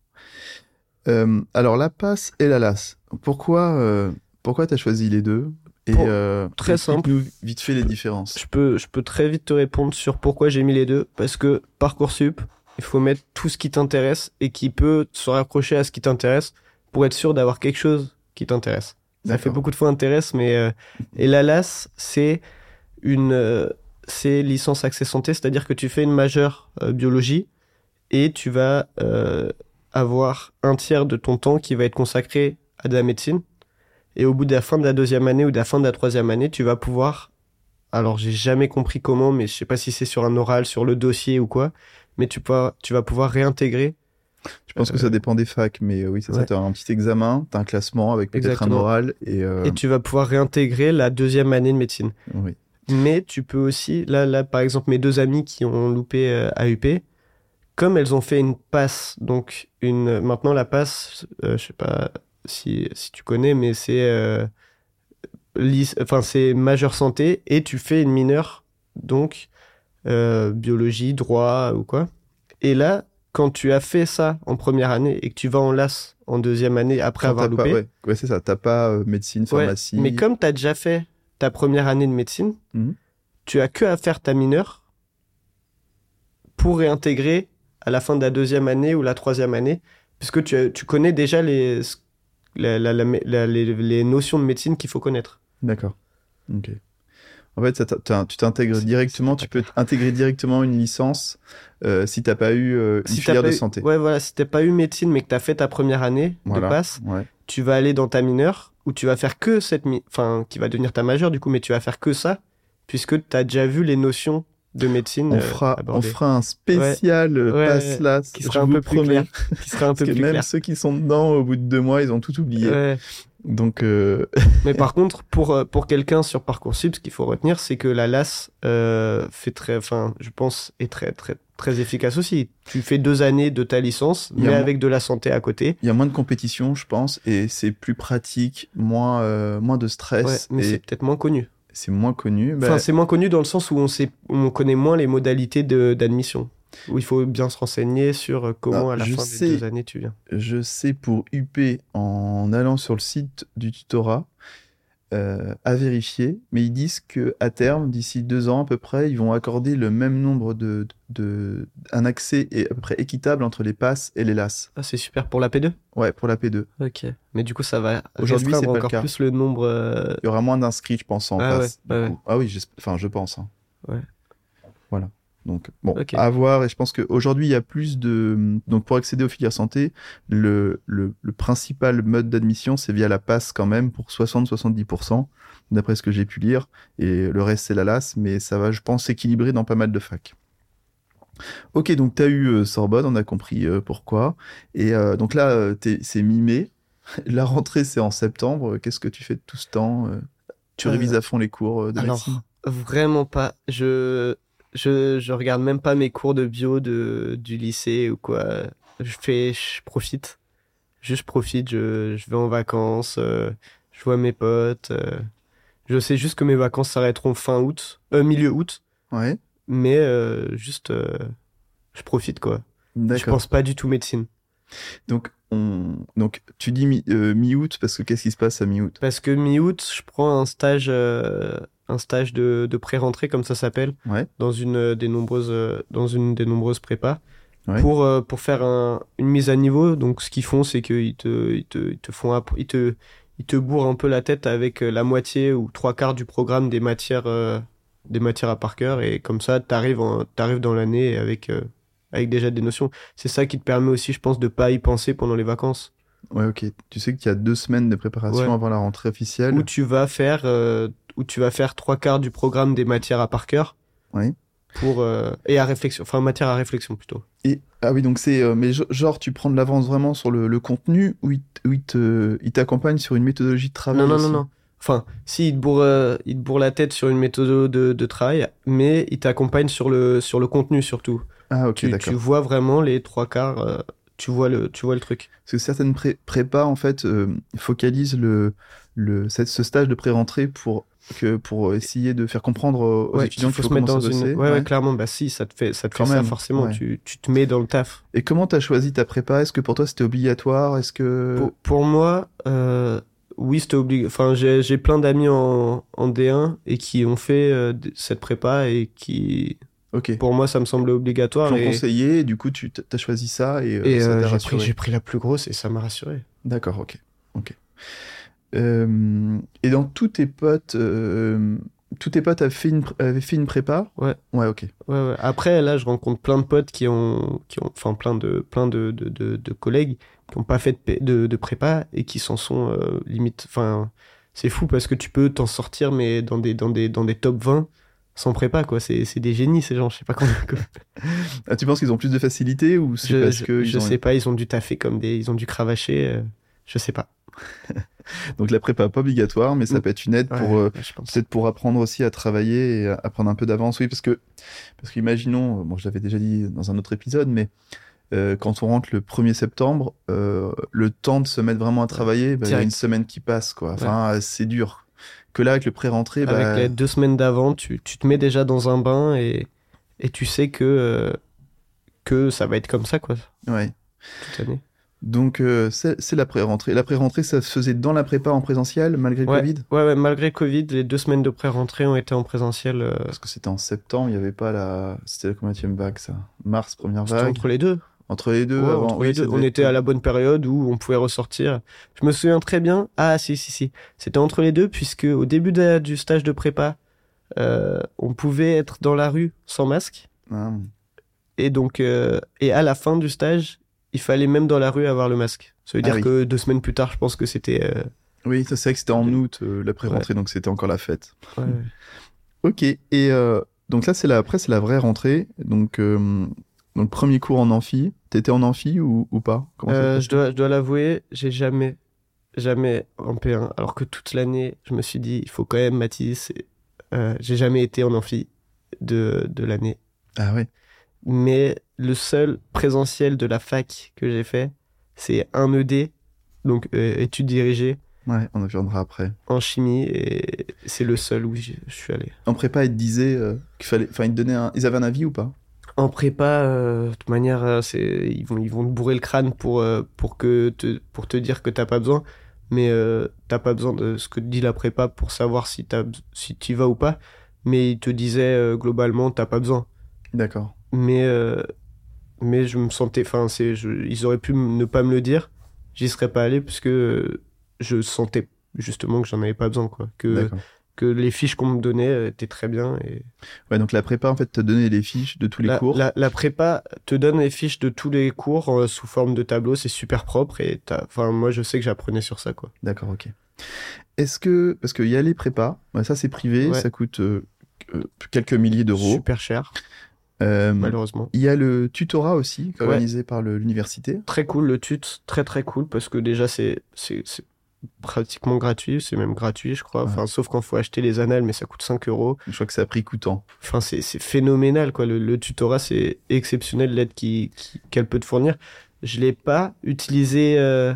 Euh, alors la passe et la lasse. Pourquoi euh, pourquoi t'as choisi les deux et euh, très simple. Nous vite fait les différences. Je peux je peux très vite te répondre sur pourquoi j'ai mis les deux parce que parcoursup il faut mettre tout ce qui t'intéresse et qui peut se raccrocher à ce qui t'intéresse pour être sûr d'avoir quelque chose qui t'intéresse. Ça fait beaucoup de fois intéresse mais et la LAS c'est une c'est licence accès santé, c'est-à-dire que tu fais une majeure euh, biologie et tu vas avoir un tiers de ton temps qui va être consacré à de la médecine. Et au bout de la fin de la deuxième année ou de la fin de la troisième année, tu vas pouvoir. Alors, j'ai jamais compris comment, mais je sais pas si c'est sur un oral, sur le dossier ou quoi, mais tu, peux, tu vas pouvoir réintégrer. Je pense que ça dépend des facs, mais oui, c'est ça. Tu as un petit examen, tu as un classement avec peut-être un oral. Et, euh, Et tu vas pouvoir réintégrer la deuxième année de médecine. oui. Mais tu peux aussi, là, là, par exemple, mes deux amies qui ont loupé euh, AUP, comme elles ont fait une passe, donc une, maintenant la passe, euh, je sais pas si, si tu connais, mais c'est, euh, enfin, c'est majeure santé et tu fais une mineure, donc euh, biologie, droit ou quoi. Et là, quand tu as fait ça en première année et que tu vas en LAS en deuxième année après Quand avoir pas- loupé, ouais, ouais, c'est ça. T'as pas euh, médecine, Ouais, pharmacie. mais comme tu as déjà fait ta première année de médecine, Mhm. tu as que à faire ta mineure pour réintégrer à la fin de la deuxième année ou la troisième année, puisque tu, tu connais déjà les, la- la- la- la- les, les notions de médecine qu'il faut connaître. D'accord. Ok. En fait, ça tu t'intègres directement, tu peux intégrer directement une licence euh, si t'as pas eu euh, une Si filière pas de eu- santé. Ouais, voilà, si t'as pas eu médecine mais que tu as fait ta première année Voilà. de passe, Ouais. tu vas aller dans ta mineure où tu vas faire que cette enfin qui va devenir ta majeure du coup mais tu vas faire que ça puisque tu as déjà vu les notions de médecine On euh, fera, on fera un spécial Ouais, pass là, qui sera un peu plus clair, qui sera un Parce peu que plus même clair. ceux qui sont dedans, au bout de deux mois, ils ont tout oublié. Ouais. Donc, euh, Mais par contre, pour, euh, pour quelqu'un sur Parcoursup, ce qu'il faut retenir, c'est que la LAS euh, fait très, enfin, je pense, est très, très, très efficace aussi. Tu fais deux années de ta licence, mais avec de la santé à côté. il y a moins de compétition, je pense, et c'est plus pratique, moins, euh, moins de Ouais, stress, mais c'est peut-être moins connu. C'est moins connu. Bah, Enfin, c'est moins connu dans le sens où on sait, on connaît moins les modalités de- d'admission. Où il faut bien se renseigner sur euh, comment Ah, à la je fin sais. des deux années tu viens. je sais pour UP, en allant sur le site du tutorat, euh, à vérifier, mais ils disent que à terme, d'ici deux ans à peu près, ils vont accorder le même nombre de, de un accès est à peu près équitable entre les passes et les LAS. Ah, c'est super pour la P2 Ouais, pour la P2. Ok. Mais du coup, ça va Aujourd'hui, c'est le encore cas. plus le nombre. euh, Il y aura moins d'inscrits, je pense, en Ah passe. ouais, du ouais. Ah oui, enfin, je pense. hein. Ouais. Voilà. Donc, bon, à voir. Et je pense qu'aujourd'hui, il y a plus de. Donc, pour accéder aux filières santé, le, le, le principal mode d'admission, c'est via la passe quand même pour 60-70%, d'après ce que j'ai pu lire. Et le reste, c'est la LAS, mais ça va, je pense, s'équilibrer dans pas mal de facs. Ok, donc tu as eu euh, Sorbonne, on a compris euh, pourquoi. Et euh, donc là, c'est mi-mai. La rentrée, c'est en septembre. Qu'est-ce que tu fais de tout ce temps Tu révises à fond les cours de alors, médecine? Vraiment pas. Je, je, je regarde même pas mes cours de bio de, du lycée ou quoi. Je fais, je profite. Juste je profite, je, je vais en vacances, euh, je vois mes potes. euh. je sais juste que mes vacances s'arrêteront fin août, euh, milieu août, Ouais, mais euh, juste euh, je profite quoi. Je pense pas du tout médecine. Donc, on... donc, tu dis euh, mi-août parce que qu'est-ce qui se passe à mi-août? Parce que mi-août, je prends un stage, euh, un stage de, de pré-rentrée, comme ça s'appelle, Ouais. dans une euh, des nombreuses, dans une des nombreuses prépas, Ouais. pour euh, pour faire un- une mise à niveau. Donc, ce qu'ils font, c'est qu'ils te, ils te, ils te font, ils te, ils te bourrent un peu la tête avec la moitié ou trois quarts du programme des matières, des matières à par cœur, et comme ça, t'arrives, en- t'arrives dans l'année avec avec déjà des notions. C'est ça qui te permet aussi, je pense, de pas y penser pendant les vacances. Ouais, ok. Tu sais qu'il y a deux semaines de préparation Ouais. avant la rentrée officielle. où tu vas faire euh, où tu vas faire trois quarts du programme des matières à par cœur Oui. pour euh, et à réflexion enfin matière à réflexion plutôt Et ah oui, donc c'est euh, mais ge- genre tu prends de l'avance vraiment sur le, le contenu ou il, il te il t'accompagne sur une méthodologie de travail non non non non enfin si il te bourre il te bourre la tête sur une méthode de, de travail mais il t'accompagne sur le sur le contenu surtout Ah ok tu, tu vois vraiment les trois quarts euh, tu vois le tu vois le truc. Parce que certaines pré- prépas en fait euh, focalisent le le cette- ce stage de pré-rentrée pour que pour essayer de faire comprendre aux, Ouais, étudiants qu'il faut faut se mettre dans une ouais, ouais, Ouais. clairement. Bah si ça te fait ça te Quand fait ça forcément. tu, tu te mets dans le taf. Et comment t'as choisi ta prépa? Est-ce que pour toi c'était obligatoire? Est-ce que Pour, pour moi, euh, oui, c'était obligatoire. Enfin, j'ai j'ai plein d'amis en, en D1 et qui ont fait euh, cette prépa et qui, ok pour moi, ça me semblait obligatoire. T'ont Et, conseillé du coup tu t'as choisi ça et, euh, et, ça euh, t'a j'ai rassuré. j'ai pris la plus grosse et ça m'a rassuré. D'accord, ok. ok. Euh, et dans tous tes potes, euh, tous tes potes avaient fait une, avaient fait une prépa? Ouais. Ouais, ok. Ouais, ouais. Après, là, je rencontre plein de potes qui ont, qui ont enfin, plein de, plein de, de, de, de collègues qui n'ont pas fait de, p- de, de prépa et qui s'en sont euh, limite. Enfin, c'est fou parce que tu peux t'en sortir, mais dans des, dans des, dans des top 20 sans prépa, quoi. C'est, c'est des génies, ces gens. Je sais pas comment. Ah, tu penses qu'ils ont plus de facilité ou c'est je parce que je ont- sais pas, ils ont dû taffer comme des. Ils ont dû cravacher. euh, je sais pas. Donc la prépa pas obligatoire, mais ça Mm. peut être une aide Ouais, pour euh, ouais, peut-être pour apprendre aussi à travailler et à prendre un peu d'avance. Oui, parce que parce qu'imaginons, bon, je l'avais déjà dit dans un autre épisode, mais euh, quand on rentre le 1er septembre, euh, le temps de se mettre vraiment à travailler, bah, il y a une semaine qui passe, quoi. Enfin, euh, c'est dur. Que là, avec le pré-rentrée, Avec bah, les deux semaines d'avant, tu, tu te mets déjà dans un bain et, et tu sais que, euh, que ça va être comme ça, quoi, ouais. toute l'année. Donc euh, c'est la pré-rentrée. La pré-rentrée, ça se faisait dans la prépa en présentiel malgré le Ouais. Covid? Ouais, ouais, malgré Covid, les deux semaines de pré-rentrée ont été en présentiel. euh, Parce que c'était en septembre, il n'y avait pas la. C'était la combienième vague, ça Mars, première c'était vague. entre les deux. Entre les deux, Ouais, avant- entre oui, les deux. On était à la bonne période où on pouvait ressortir. Je me souviens très bien. Ah, si, si, si. C'était entre les deux, puisque au début de- du stage de prépa, euh, on pouvait être dans la rue sans masque. Ah, Et donc, euh, et à la fin du stage, il fallait même dans la rue avoir le masque. Ça veut Ah dire oui. que deux semaines plus tard, je pense que c'était. euh, Oui, ça c'est vrai que c'était en août, la pré-rentrée, donc c'était encore la fête. ouais. Ok, et donc là, c'est la, après, c'est la vraie rentrée. Donc, euh, donc, premier cours en amphi. T'étais en amphi ou, ou pas? Euh, je dois, je dois l'avouer, j'ai jamais, jamais en P1. Alors que toute l'année, je me suis dit, il faut quand même Mathis. et, euh, j'ai jamais été en amphi de, de l'année. Ah ouais. Mais le seul présentiel de la fac que j'ai fait, c'est un ED, donc euh, études dirigées Ouais, on en reviendra après. en chimie, et c'est le seul où je suis allé. En prépa, ils te disaient euh, qu'il fallait. Enfin, ils te donnaient un. Ils avaient un avis ou pas? En prépa, euh, de toute manière, euh, c'est ils vont ils vont te bourrer le crâne pour euh, pour que te pour te dire que t'as pas besoin, mais t'as pas besoin de ce que te dit la prépa pour savoir si t'as si t'y vas ou pas. Mais ils te disaient globalement t'as pas besoin. D'accord. Mais mais je me sentais, enfin c'est je- ils auraient pu m- ne pas me le dire, j'y serais pas allé puisque euh, je sentais justement que j'en avais pas besoin quoi, que D'accord. Que les fiches qu'on me donnait euh, étaient très bien et Ouais, donc la prépa, en fait, te donnait les fiches de tous les la, cours. La, la prépa te donne les fiches de tous les cours euh, sous forme de tableau, c'est super propre et enfin moi je sais que j'apprenais sur ça quoi. D'accord, ok. Est-ce que. Parce qu'il y a les prépas, ça c'est privé, Ouais. ça coûte euh, quelques milliers d'euros. Super cher Euh, malheureusement. Il y a le tutorat aussi, Ouais. organisé par l'université. Très cool le tut, très très cool parce que déjà c'est pratiquement gratuit, c'est même gratuit je crois. Ouais. Enfin sauf quand faut acheter les annales mais ça coûte 5 euros. Je crois que ça a pris coûtant. Enfin c'est phénoménal quoi. Le, le tutorat c'est exceptionnel l'aide qui- qu'elle peut te fournir. Je l'ai pas utilisé. euh,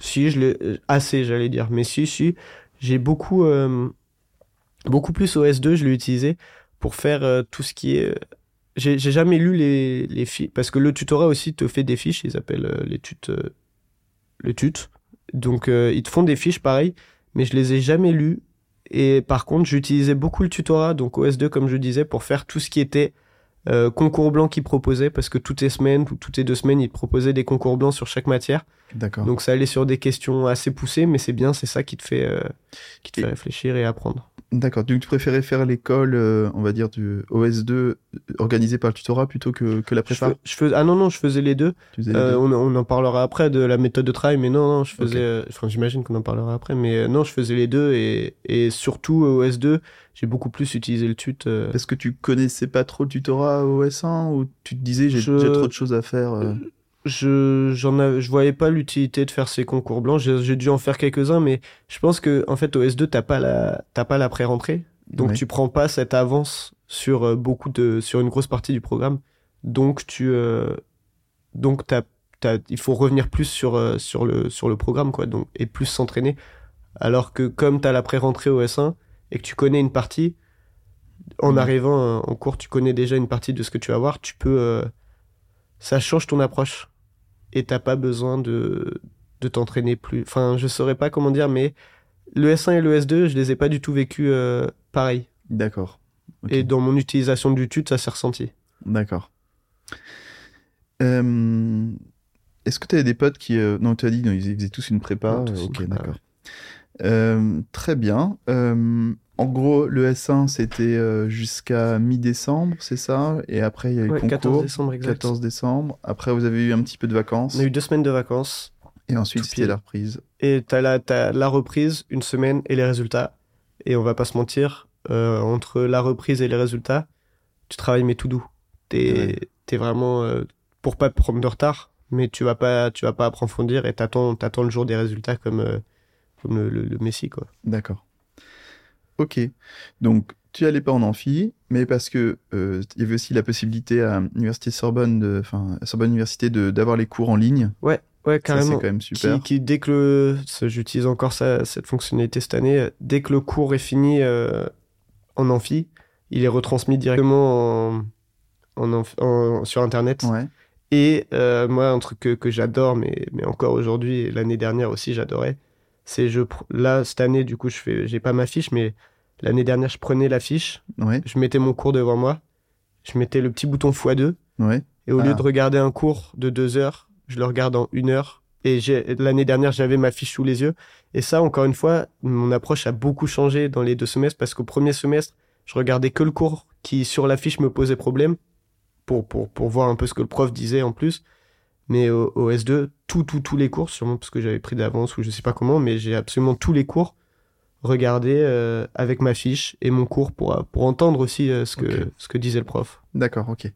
Si je l'ai euh, assez j'allais dire, mais si si j'ai beaucoup euh, beaucoup plus au S2 je l'ai utilisé pour faire euh, tout ce qui est. euh, J'ai jamais lu les les fiches parce que le tutorat aussi te fait des fiches. Ils appellent les tut euh, le tut. Donc euh, ils te font des fiches pareil, mais je les ai jamais lues. Et par contre, j'utilisais beaucoup le tutorat, donc OS2 comme je disais, pour faire tout ce qui était euh, concours blanc qu'ils proposaient, parce que toutes les semaines ou toutes les deux semaines, ils te proposaient des concours blancs sur chaque matière. D'accord. Donc ça allait sur des questions assez poussées, mais c'est bien, c'est ça qui te fait, euh, qui te Et- fait réfléchir et apprendre. D'accord. Donc tu préférais faire l'école, euh, on va dire, du OS2 euh, organisée par le tutorat plutôt que, que la Je prépa? fais- je fais- ah non, non, je faisais les deux. Tu faisais les Euh, deux on, on en parlera après de la méthode de travail, mais non, non, je faisais. euh, Enfin, j'imagine qu'on en parlera après, mais euh, non, je faisais les deux et, et surtout au S2, j'ai beaucoup plus utilisé le tut. euh, Parce que tu connaissais pas trop le tutorat au S1 ou tu te disais j'ai Je- trop de choses à faire euh, je j'en avais- je voyais pas l'utilité de faire ces concours blancs. J'ai dû en faire quelques-uns, mais je pense que en fait au S2 t'as pas la t'as pas la pré-rentrée, donc Ouais. tu prends pas cette avance sur euh, beaucoup de sur une grosse partie du programme. Donc tu euh, donc t'as t'as il faut revenir plus sur euh, sur le sur le programme quoi, donc et plus s'entraîner. Alors que comme t'as la pré-rentrée au S1 et que tu connais une partie, en arrivant euh, en cours, tu connais déjà une partie de ce que tu vas voir, tu peux euh, ça change ton approche et t'as pas besoin de, de t'entraîner plus. Enfin, je saurais pas comment dire, mais le S1 et le S2, je les ai pas du tout vécus euh, pareil. D'accord. Et dans mon utilisation du tut, ça s'est ressenti. D'accord. Euh, Est-ce que tu as des potes qui. euh, Non, tu as dit, non, ils faisaient tous une prépa. Ouais, tous ok, prépa, d'accord. Euh, très bien. En gros, le S1, c'était euh, jusqu'à mi-décembre, c'est ça? Et après, il y a eu Ouais, concours. 14 décembre, exact. 14 décembre. Après, vous avez eu un petit peu de vacances. On a eu deux semaines de vacances. Et ensuite, c'était la reprise. Et t'as la, t'as la reprise, une semaine et les résultats. Et on va pas se mentir, euh, entre la reprise et les résultats, tu travailles mais tout doux. T'es, Ouais. t'es vraiment, euh, pour pas prendre de retard, mais tu vas pas, tu vas pas approfondir et t'attends, t'attends le jour des résultats comme, euh, comme le, le, le Messi, quoi. D'accord. Ok. Donc, tu allais pas en amphi, mais parce que euh, il y avait aussi la possibilité à l'université Sorbonne, de, enfin, Sorbonne Université, d'avoir les cours en ligne. Ouais, c'est carrément. quand même super. Qui, qui, dès que j'utilise encore ça, cette fonctionnalité cette année, dès que le cours est fini euh, en amphi, il est retransmis directement en, en, amphi- en- sur Internet. Ouais. Et euh, moi, un truc que, que j'adore, mais, mais encore aujourd'hui, et l'année dernière aussi, j'adorais, c'est je là cette année, du coup, je fais, j'ai pas ma fiche, mais l'année dernière, je prenais la fiche, Ouais. je mettais mon cours devant moi, je mettais le petit bouton x2, Ouais. et au Ah. lieu de regarder un cours de deux heures, je le regarde en une heure. Et l'année dernière, j'avais ma fiche sous les yeux. Et ça, encore une fois, mon approche a beaucoup changé dans les deux semestres parce qu'au premier semestre, je regardais que le cours qui, sur la fiche, me posait problème pour, pour, pour voir un peu ce que le prof disait en plus. Mais au, au S2, tout, tout, tous les cours, sûrement parce que j'avais pris d'avance ou je sais pas comment, mais j'ai absolument tous les cours regardés euh, avec ma fiche et mon cours pour, pour entendre aussi euh, ce, que, ce que disait le prof. D'accord, ok.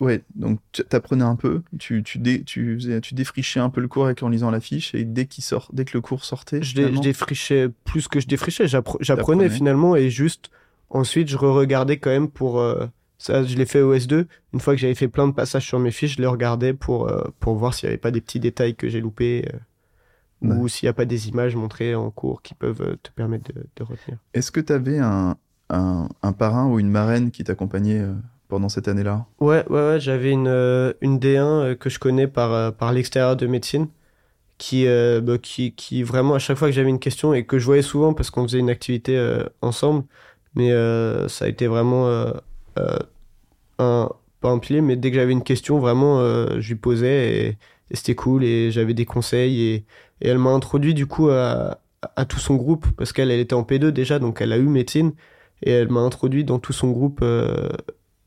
Ouais, donc tu apprenais un peu, tu, tu, dé- tu, faisais- tu défrichais un peu le cours avec, en lisant la fiche, et dès, qu'il sort, dès que le cours sortait, je, dé- finalement- je défrichais plus que je défrichais. J'appre- J'apprenais finalement et juste ensuite je re-regardais quand même pour. euh, ça, je l'ai fait au S2. Une fois que j'avais fait plein de passages sur mes fiches, je les regardais pour, euh, pour voir s'il n'y avait pas des petits détails que j'ai loupés euh, Ouais. ou s'il n'y a pas des images montrées en cours qui peuvent euh, te permettre de, de retenir. Est-ce que tu avais un, un, un parrain ou une marraine qui t'accompagnait euh, pendant cette année-là? Ouais, ouais, ouais. J'avais une, euh, une D1 euh, que je connais par, par l'extérieur de médecine. Qui, euh, bah, qui, qui vraiment, à chaque fois que j'avais une question et que je voyais souvent parce qu'on faisait une activité euh, ensemble, mais euh, ça a été vraiment un, pas un pilier, mais dès que j'avais une question, vraiment, je lui posais et, et c'était cool et j'avais des conseils et, et elle m'a introduit du coup à, à tout son groupe parce qu'elle elle était en P2 déjà, donc elle a eu médecine et elle m'a introduit dans tout son groupe euh,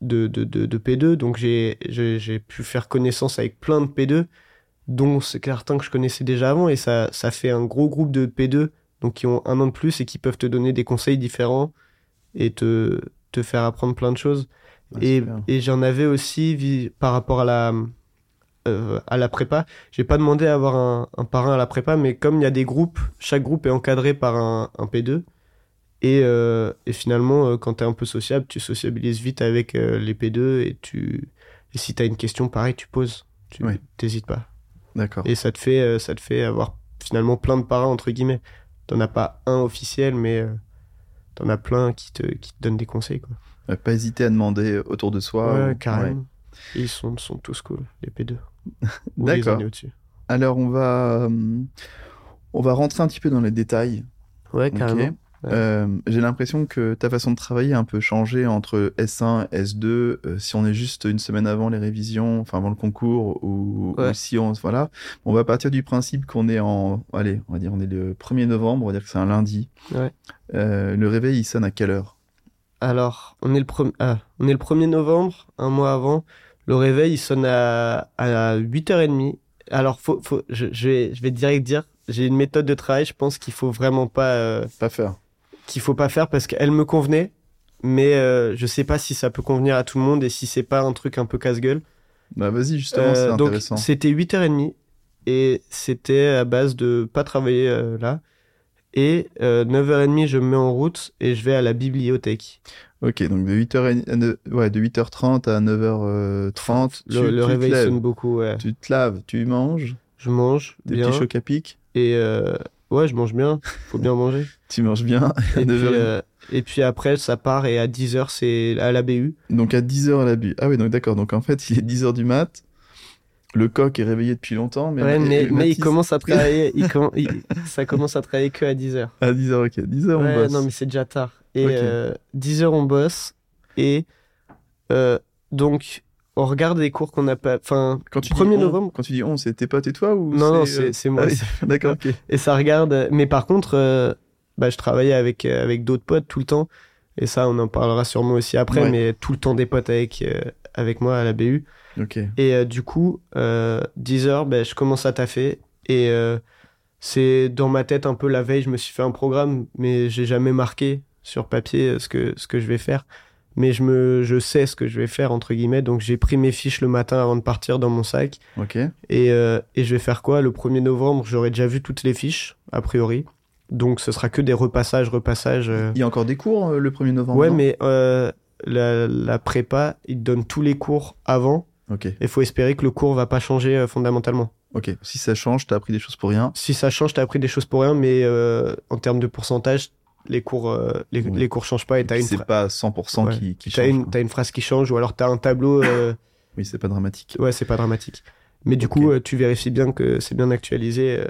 de, de, de, de P2, donc j'ai pu faire connaissance avec plein de P2, dont c'est certains que je connaissais déjà avant, et ça, ça fait un gros groupe de P2, donc qui ont un an de plus et qui peuvent te donner des conseils différents et te, te faire apprendre plein de choses. Ouais, et et j'en avais aussi par rapport à la, euh, à la prépa. J'ai pas demandé à avoir un, un parrain à la prépa, mais comme il y a des groupes, chaque groupe est encadré par un, un P2. Et, euh, et finalement, euh, quand tu es un peu sociable, tu sociabilises vite avec les P2 et, tu... et si tu as une question, pareil, tu poses. Tu Ouais. t'hésites pas. D'accord. Et ça te, fait, ça te fait avoir finalement plein de parrains, entre guillemets. T'en as pas un officiel, mais t'en as plein qui te, qui te donnent des conseils. Quoi. Pas hésiter à demander autour de soi. ouais, ou- carrément. Ils sont, sont tous cool, les P2. D'accord. Alors, on va, euh, on va rentrer un petit peu dans les détails. Ouais, ok carrément. Ouais. Euh, J'ai l'impression que ta façon de travailler a un peu changé entre S1 S2. euh, si on est juste une semaine avant les révisions, enfin avant le concours, ou, Ouais. ou si on voilà, on va partir du principe qu'on est en, allez, on va dire on est le 1er novembre, on va dire que c'est un lundi. Ouais. Euh, le réveil il sonne à quelle heure? Alors, on est, le ah, on est le 1er novembre, un mois avant. Le réveil, il sonne à, à 8h30. Alors, faut, faut, je, je, vais, je vais direct dire, j'ai une méthode de travail, je pense qu'il faut vraiment pas, euh, Pas faire. qu'il faut pas faire parce qu'elle me convenait, mais euh, je sais pas si ça peut convenir à tout le monde et si c'est pas un truc un peu casse-gueule. Bah vas-y justement, Euh, c'est donc, intéressant. c'était 8h30 et c'était à base de pas travailler euh, là. Et euh, 9h30, je me mets en route et je vais à la bibliothèque. Ok, donc de 8h, à neuf- ouais, de 8h30 à 9h30, Le, tu, le tu réveil sonne beaucoup, ouais. tu te laves, tu manges, Je mange des bien petits chocs à pic, et euh, ouais, je mange bien. Faut bien manger. tu manges bien Et puis, 9h30. euh, et puis après, ça part et à 10h, c'est à la BU. Donc à 10h à la bu. Ah oui, donc d'accord. Donc en fait, il est 10h du mat. Le coq est réveillé depuis longtemps, mais, ouais, mais, il commence à travailler. il com- il- ça commence à travailler que à 10h. à 10h, ok. 10h on bosse. non, mais c'est déjà tard. Et Ok. euh, 10 heures, on bosse. Et euh, donc, on regarde les cours qu'on n'a pas. Enfin, Quand tu 1er dis on, novembre. Quand tu dis on, c'est tes potes et toi ou Non, non, euh, c'est- moi. ah oui, D'accord, ok. Et ça regarde. Mais par contre, euh, bah, je travaillais avec, euh, avec d'autres potes tout le temps. Et ça, on en parlera sûrement aussi après, Ouais. mais tout le temps des potes avec, euh, avec moi à la BU. Et euh, du coup, euh, 10 heures, ben, je commence à taffer. Et euh, c'est dans ma tête un peu la veille, je me suis fait un programme, mais j'ai jamais marqué sur papier euh, ce que, ce que je vais faire. Mais je, me, je sais ce que je vais faire, entre guillemets. Donc j'ai pris mes fiches le matin avant de partir dans mon sac. Ok. Et, et je vais faire quoi? Le 1er novembre, j'aurai déjà vu toutes les fiches, a priori. Donc ce sera que des repassages, repassages. Il y a encore des cours le 1er novembre Ouais, mais la, la prépa, ils donnent tous les cours avant. Ok. Il faut espérer que le cours va pas changer euh, fondamentalement. Ok. Si ça change, t'as appris des choses pour rien. Si ça change, t'as appris des choses pour rien, mais euh, en termes de pourcentage, les cours, euh, les, Oui. les cours changent pas et t'as une, C'est pas 100% Ouais. qui, change. une, t'as une phrase qui change ou alors t'as un tableau. euh, Oui, c'est pas dramatique. ouais, c'est pas dramatique. Mais du coup, tu vérifies bien que c'est bien actualisé.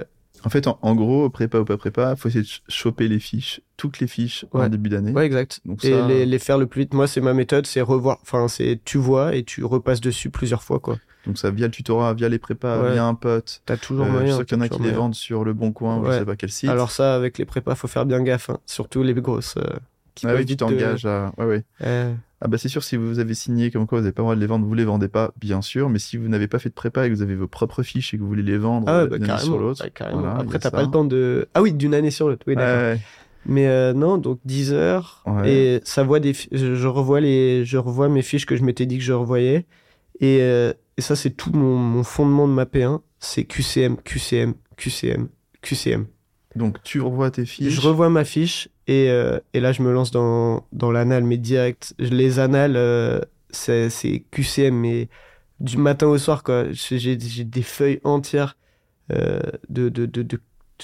En fait, en, en gros, prépa ou pas prépa, faut essayer de ch- choper les fiches, toutes les fiches en Ouais. début d'année. Ouais, exact. Donc Et ça- les, les faire le plus vite. Moi, c'est ma méthode, c'est revoir. Enfin, c'est tu vois et tu repasses dessus plusieurs fois, quoi. Donc ça via le tutorat, via les prépas, Ouais. via un pote. T'as toujours Euh, je moyen. suis sûr qu'il y en a qui les vendent sur le bon coin ou je Ouais. sais pas quel site. Alors ça, avec les prépas, faut faire bien gaffe. hein. Surtout les grosses. euh, qui ah oui, tu t'engages à. Ouais, ouais. Euh, Ah bah c'est sûr, si vous avez signé comme quoi vous n'avez pas le droit de les vendre, vous les vendez pas, bien sûr. Mais si vous n'avez pas fait de prépa et que vous avez vos propres fiches et que vous voulez les vendre Ah ouais, euh, bah, d'une année sur l'autre. Carrément. voilà, Après, t'as pas le temps de. Ah oui, d'une année sur l'autre. Oui, Ouais, d'accord. ouais. Mais euh, non, donc 10 heures. Et ça voit des. je revois les. Je revois mes fiches que je m'étais dit que je revoyais. Et, euh, et ça, c'est tout mon, mon fondement de ma P1. C'est QCM, QCM, QCM, QCM. Donc tu revois tes fiches. Je revois ma fiche et, euh, et là je me lance dans, dans l'anal, mais direct. Les annales, euh, c'est QCM, mais du matin au soir, quoi. J'ai des feuilles entières euh, de, de, de, de,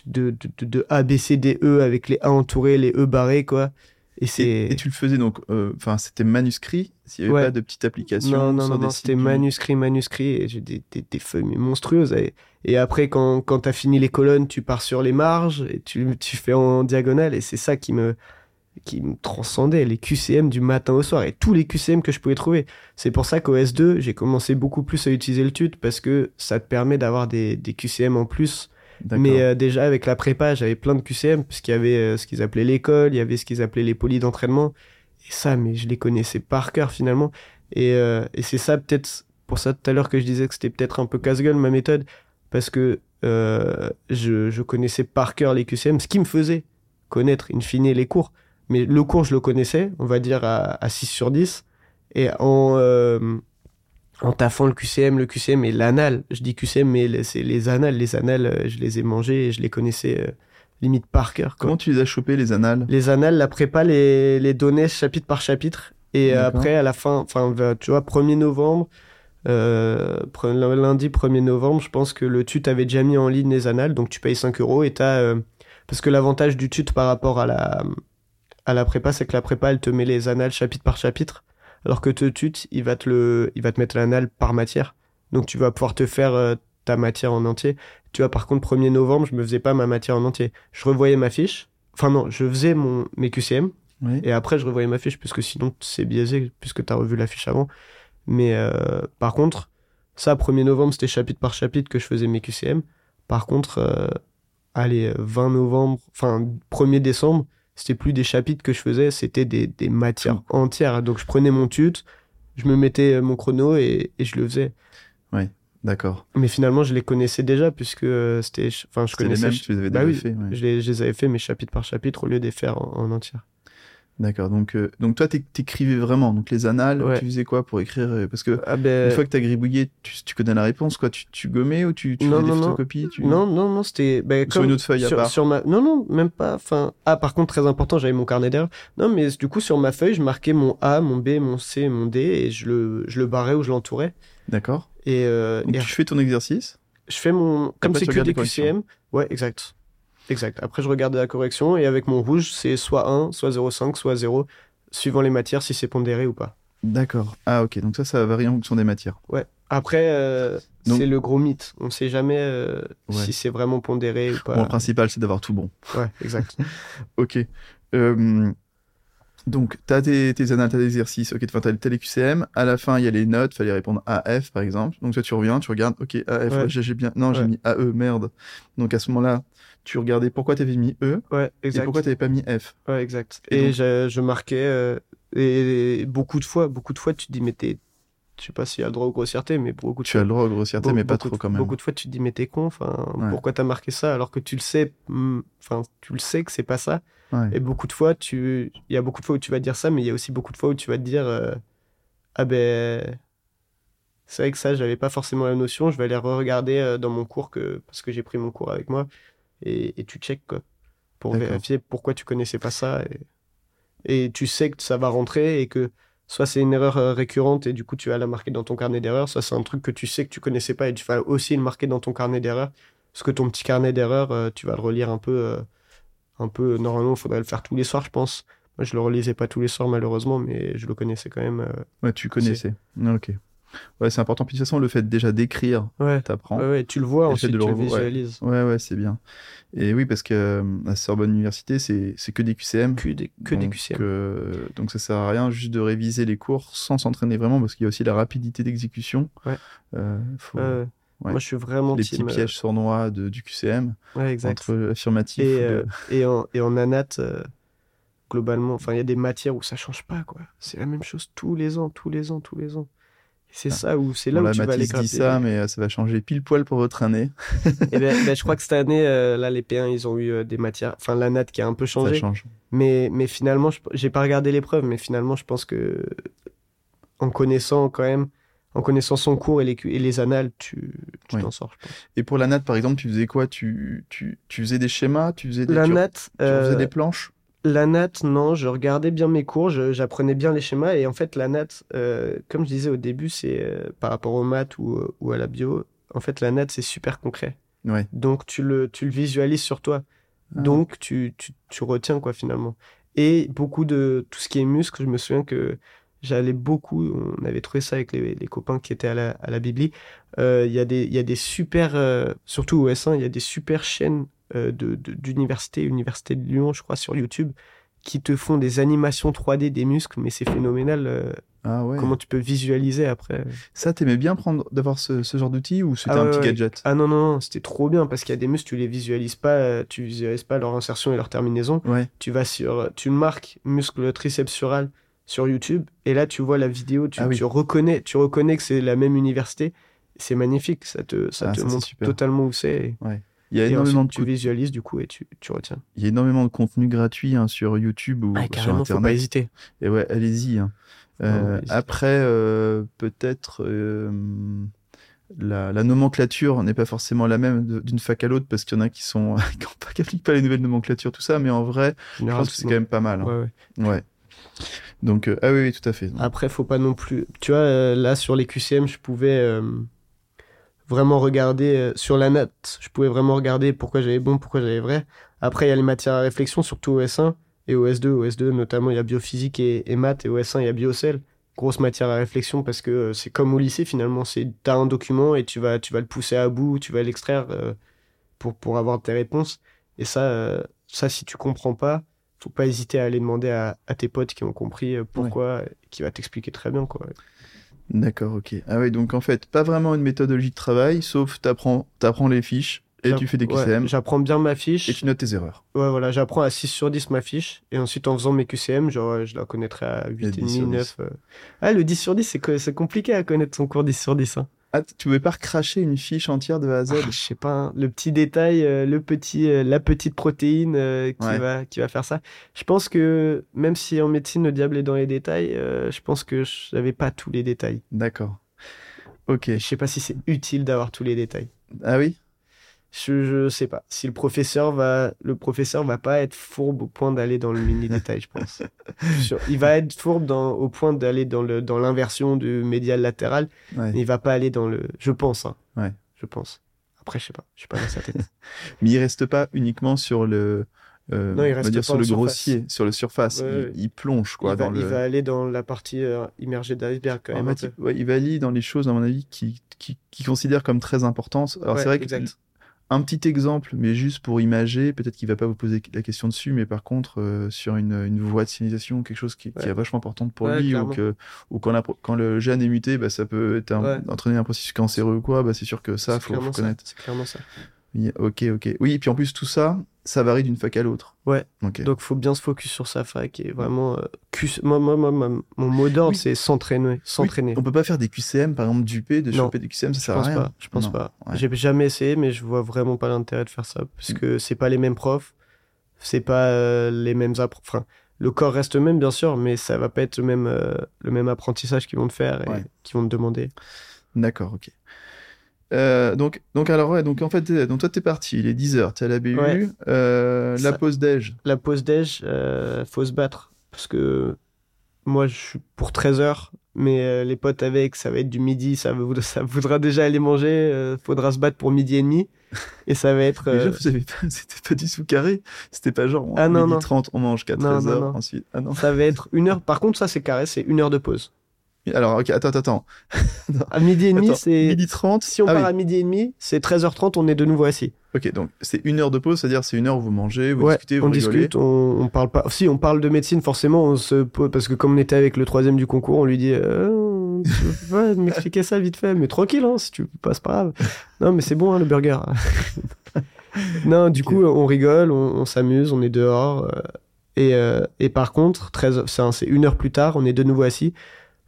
de, de, de- de A, B, C, D, E avec les A entourés, les E barrés, quoi. Et c'est. Et, et tu le faisais donc, euh, enfin c'était manuscrit, s'il n'y avait Ouais. pas de petite application. Non, non, non, c'était manuscrit, manuscrit, et j'ai des, des, des feuilles mais monstrueuses. Et, et après, quand, quand t'as fini les colonnes, tu pars sur les marges, et tu, tu fais en diagonale, et c'est ça qui me, qui me transcendait, les QCM du matin au soir, et tous les QCM que je pouvais trouver. C'est pour ça qu'au S2, j'ai commencé beaucoup plus à utiliser le tut, parce que ça te permet d'avoir des, des QCM en plus. D'accord. Mais euh, déjà, avec la prépa, j'avais plein de QCM, puisqu'il y avait euh, ce qu'ils appelaient l'école, il y avait ce qu'ils appelaient les polis d'entraînement. Et ça, mais je les connaissais par cœur finalement. Et, euh, et c'est ça, peut-être, pour ça tout à l'heure que je disais que c'était peut-être un peu casse-gueule ma méthode, parce que euh, je, je connaissais par cœur les QCM, ce qui me faisait connaître in fine les cours. Mais le cours, je le connaissais, on va dire à, à 6 sur 10. Et en, euh, en taffant le QCM, le QCM et l'anal, je dis QCM, mais c'est les annales. Les annales, euh, je les ai mangés et je les connaissais euh, limite par cœur. quoi. Comment tu les as chopés les annales? Les annales, la prépa les, les donnait chapitre par chapitre. Et après, à la fin, enfin, tu vois, 1er novembre, euh, lundi 1er novembre, je pense que le TUT avait déjà mis en ligne les annales, donc tu payes 5 euros et t'as. euh, parce que l'avantage du TUT par rapport à la, à la prépa, c'est que la prépa, elle te met les annales chapitre par chapitre, alors que te TUT, il va te, le, il va te mettre l'annale par matière. Donc tu vas pouvoir te faire euh, ta matière en entier. Tu vois, par contre, 1er novembre, je me faisais pas ma matière en entier. Je revoyais ma fiche. Enfin non, je faisais mon, mes QCM, Oui. et après, je revoyais ma fiche, puisque sinon, c'est biaisé, puisque tu as revu la fiche avant. Mais euh, par contre, ça, 1er novembre, c'était chapitre par chapitre que je faisais mes QCM. Par contre, euh, allez, euh, 20 novembre, enfin, 1er décembre, c'était plus des chapitres que je faisais, c'était des, des matières entières. Donc, je prenais mon tut, je me mettais euh, mon chrono et, et je le faisais. D'accord. Mais finalement, je les connaissais déjà, puisque euh, c'était. Enfin, je C'était les connaissais. mêmes, tu les avais Bah déjà oui, fait. ouais. je, les, je les avais fait, mes chapitres par chapitre, au lieu de les faire en, en entière. D'accord. Donc, euh, donc toi, t'é- t'écrivais vraiment. Donc les annales, Ouais. tu faisais quoi pour écrire euh, Parce que Ah ben, une fois que t'as gribouillé, tu, tu connais la réponse, quoi. Tu, tu gommais ou tu, tu Non, faisais des non, non. photocopies tu... Non, non, non, c'était. ben, sur une autre feuille à part. sur ma... Non, non, même pas. Enfin... Ah, par contre, très important, j'avais mon carnet d'air. Non, mais du coup, sur ma feuille, je marquais mon A, mon B, mon C, mon D, et je le, je le barrais ou je l'entourais. D'accord. Et, euh, Donc et tu fais ton exercice. je fais mon. Comme c'est que des. QCM. Ouais, exact. Exact. Après, je regarde la correction, et avec mon rouge, c'est soit 1, soit 0,5, soit 0, suivant les matières, si c'est pondéré ou pas. D'accord. Ah ok. Donc ça, ça varie en fonction des matières. Ouais. Après, euh, Donc- c'est le gros mythe. On sait jamais euh, Ouais. si c'est vraiment pondéré ou pas. Bon, le principal, c'est d'avoir tout bon. Ouais, exact. Ok. Euh, Donc, tu as tes, tes annales, t'as des exercices, ok, enfin, t'as tel QCM. À la fin, il y a les notes, fallait répondre AF, par exemple. Donc, toi, tu reviens, tu regardes, ok, AF, Ouais. ouais, j'ai bien. Non, j'ai mis AE, merde. Donc, à ce moment-là, tu regardais pourquoi t'avais mis E Ouais, et exact. pourquoi t'avais pas mis F. Ouais, exact. Et Et, donc- je, je marquais, euh, et beaucoup de fois, beaucoup de fois, tu te dis, mais t'es, je sais pas s'il y a le droit aux grossièretés, mais beaucoup de Tu as le droit à grossièreté, Be- mais pas beaucoup trop de- quand même. Beaucoup de fois, tu te dis, mais t'es con, enfin, Ouais. pourquoi t'as marqué ça alors que tu le sais, hmm, enfin, tu le sais que c'est pas ça. Ouais. Et beaucoup de fois, tu, il y a beaucoup de fois où tu vas te dire ça, mais il y a aussi beaucoup de fois où tu vas te dire, euh, ah ben, c'est vrai que ça, j'avais pas forcément la notion, je vais aller re-regarder euh, dans mon cours que, parce que j'ai pris mon cours avec moi, et, et tu check, quoi, pour D'accord. vérifier pourquoi tu connaissais pas ça, et, et tu sais que ça va rentrer, et que soit c'est une erreur euh, récurrente, et du coup tu vas la marquer dans ton carnet d'erreurs, soit c'est un truc que tu sais que tu connaissais pas, et tu vas aussi le marquer dans ton carnet d'erreurs, parce que ton petit carnet d'erreurs, euh, tu vas le relire un peu, euh, un peu, normalement, il faudrait le faire tous les soirs, je pense. Moi, je le relisais pas tous les soirs, malheureusement, mais je le connaissais quand même. Ouais, tu connaissais. Ok. Ouais, c'est important. Puis de toute façon, le fait déjà d'écrire, Ouais, t'apprends. ouais, ouais, tu le vois, ensuite de le tu le visualises. Ouais, ouais, c'est bien. Et oui, parce que euh, à Sorbonne Université, c'est que des QCM. Que des, que des donc, QCM. euh, donc ça sert à rien juste de réviser les cours sans s'entraîner vraiment, parce qu'il y a aussi la rapidité d'exécution. Ouais. Euh, faut- Ouais. Moi, je suis vraiment les team, petits euh, pièges sournois de, du QCM, Ouais, exact. entre affirmatif. Et, de- euh, et, en, et en anat, euh, globalement, enfin, il y a des matières où ça change pas, quoi. C'est la même chose tous les ans, tous les ans, tous les ans. C'est Ah. ça où c'est là où tu vas aller Mathis dit ça, mais euh, ça va changer pile poil pour votre année. Et ben, ben, je crois que cette année, euh, là, les P1, ils ont eu euh, des matières, enfin, l'anat qui a un peu Ça changé. change. Mais, mais finalement, je- j'ai pas regardé l'épreuve, mais finalement, je pense que en connaissant quand même, en connaissant son cours et les, et les annales, tu Oui. t'en sors, je pense. Et pour la natte, par exemple, tu faisais quoi? Tu, tu, tu faisais des schémas? Tu faisais des, La tu, nat, tu euh, faisais des planches? La nat, non, je regardais bien mes cours, j'apprenais bien les schémas, et en fait, la nat, euh, comme je disais au début, c'est euh, par rapport aux maths ou, euh, ou à la bio, en fait, la nat, c'est super concret. Ouais. Donc, tu le, tu le visualises sur toi. Ah. Donc, tu, tu, tu retiens, quoi, finalement. Et beaucoup de tout ce qui est muscle, je me souviens que j'allais beaucoup, on avait trouvé ça avec les, les copains qui étaient à la, à la Bibli. Euh, Il y, a des- y a des super, surtout au S1, il y a des super chaînes euh, de- de- d'université, Université de Lyon, je crois, sur YouTube, qui te font des animations 3D des muscles, mais c'est phénoménal euh, Ah ouais. comment tu peux visualiser après. Ça, t'aimais bien prendre d'avoir ce, ce genre d'outil ou c'était Ah un ouais, petit gadget? Ah non, non, non, c'était trop bien parce qu'il y a des muscles, tu les visualises pas, euh, tu visualises pas leur insertion et leur terminaison. Ouais. tu vas sur, tu marques muscle triceps sural sur YouTube et là tu vois la vidéo, tu, Ah oui. tu reconnais, tu reconnais que c'est la même université. C'est magnifique, ça te, ça Ah, te montre totalement où c'est. Il y a Et, énormément de tu visualises du coup et tu, tu retiens. il y a énormément de contenu gratuit hein, sur YouTube ou Ah, sur carrément, faut pas Internet. hésiter. Et ouais, allez-y. hein. Euh, après, euh, peut-être euh, la, la nomenclature n'est pas forcément la même d'une fac à l'autre parce qu'il y en a qui sont qui ont pas- les nouvelles nomenclatures, tout ça. Mais en vrai, je pense que c'est quand même pas mal. hein. Ouais, ouais. Ouais. Donc euh, ah oui, oui, tout à fait. Après, faut pas non plus. Tu vois, euh, là sur les QCM, je pouvais euh, vraiment regarder euh, sur la note. Je pouvais vraiment regarder pourquoi j'avais bon, pourquoi j'avais vrai. Après, il y a les matières à réflexion, surtout au S1 et au S2. Au S2, notamment, il y a biophysique et, et maths, et au S1, il y a biocell. Grosse matière à réflexion parce que euh, c'est comme au lycée finalement. C'est t'as un document et tu vas tu vas le pousser à bout, tu vas l'extraire euh, pour pour avoir tes réponses. Et ça, euh, ça si tu comprends pas, faut pas hésiter à aller demander à, à tes potes qui ont compris pourquoi, et qui va t'expliquer très bien quoi. D'accord, ok. Ah oui, donc en fait, pas vraiment une méthodologie de travail, sauf t'apprends, t'apprends les fiches et tu fais des ouais, QCM J'apprends bien ma fiche. et tu notes tes erreurs. Ouais, voilà, j'apprends à 6 sur 10 ma fiche. Et ensuite, en faisant mes QCM, genre, je la connaîtrai à 10 sur 8,5, 10. 9. euh. Ah, le 10 sur 10, c'est que- c'est compliqué à connaître son cours 10 sur 10. Hein. Ah, tu pouvais pas recracher une fiche entière de A à Z? Ah, je sais pas, hein, le petit détail, euh, le petit, euh, la petite protéine euh, qui, Ouais. va, qui va faire ça. Je pense que même si en médecine, le diable est dans les détails, je pense que je n'avais pas tous les détails. D'accord. Ok. Je sais pas si c'est utile d'avoir tous les détails. Ah oui? Je, je sais pas. Si le professeur va, le professeur va pas être fourbe au point d'aller dans le mini détail, je pense. Il va être fourbe dans, au point d'aller dans le, dans l'inversion du médial latéral, Ouais. mais il va pas aller dans le, je pense, hein. Ouais. Je pense. Après, je sais pas. Je suis pas dans sa tête. Mais il reste pas uniquement sur le. euh, Non, il on va reste dire pas sur le surface. grossier, sur le surface. Ouais, il, plonge quoi il, va, dans il le. va aller dans la partie euh, immergée d'iceberg quand même. ouais, il va aller dans les choses, à mon avis, qui, qui, qui considère comme très importantes. Alors Ouais, c'est vrai que. Un petit exemple, mais juste pour imager, peut-être qu'il va pas vous poser la question dessus, mais par contre, euh, sur une, une voie de signalisation, quelque chose qui, est vachement importante pour Ouais, lui, ou, clairement. que, ou quand, la- quand le gène est muté, bah, ça peut être un- Ouais. entraîner un processus cancéreux ou quoi, bah, c'est sûr que ça, C'est faut, faut connaître. C'est clairement ça. Ok, ok. Oui, et puis en plus, tout ça, ça varie d'une fac à l'autre. Ouais. Ok. Donc faut bien se focus sur sa fac et vraiment. euh, moi, moi, moi, mon mot d'ordre, Oui. c'est s'entraîner. S'entraîner. On peut pas faire des QCM, par exemple, du P, de choper des QCM, ça sert à rien. pas. Je pense Non. pas. Ouais. J'ai jamais essayé, mais je vois vraiment pas l'intérêt de faire ça parce Mm. que c'est pas les mêmes profs, c'est pas euh, les mêmes Enfin, le corps reste le même bien sûr, mais ça va pas être le même euh, le même apprentissage qu'ils vont te faire et Ouais. qu'ils vont te demander. D'accord, ok. Euh, donc, donc, alors, ouais, donc en fait, t'es- donc toi, t'es parti, il est 10h, t'es à la BU, Ouais. euh, la Ça- pause déj. La pause déj, euh, faut se battre parce que moi je suis pour 13 heures, mais euh, les potes avec, ça va être du midi, ça, voudra, ça voudra déjà aller manger, euh, faudra se battre pour midi et demi, et ça va être. Déjà, euh, vous avez pas, c'était pas du sous carré, c'était pas genre, Ah, non, midi non. 30, on mange qu'à Non, 13h, non, non. ensuite. Ah non. ça va être une heure. Par contre, ça c'est carré, c'est une heure de pause. Alors, ok, attends, attends. À midi et demi, c'est. Midi 30, Si on ah part oui. à midi et demi, c'est 13h30, on est de nouveau assis. Ok, donc c'est une heure de pause, c'est-à-dire c'est une heure où vous mangez, vous ouais, discutez, vous on rigolez. discute, on, on parle pas. Si on parle de médecine, forcément, on se pose parce que comme on était avec le troisième du concours, on lui dit, euh, tu peux m'expliquer ça vite fait, mais tranquille, hein, si tu peux pas, c'est pas grave. Non, mais c'est bon, hein, le burger. non, du coup, on rigole, on, on s'amuse, on est dehors. euh, et, euh, et par contre, 13, c'est un- c'est une heure plus tard, on est de nouveau assis.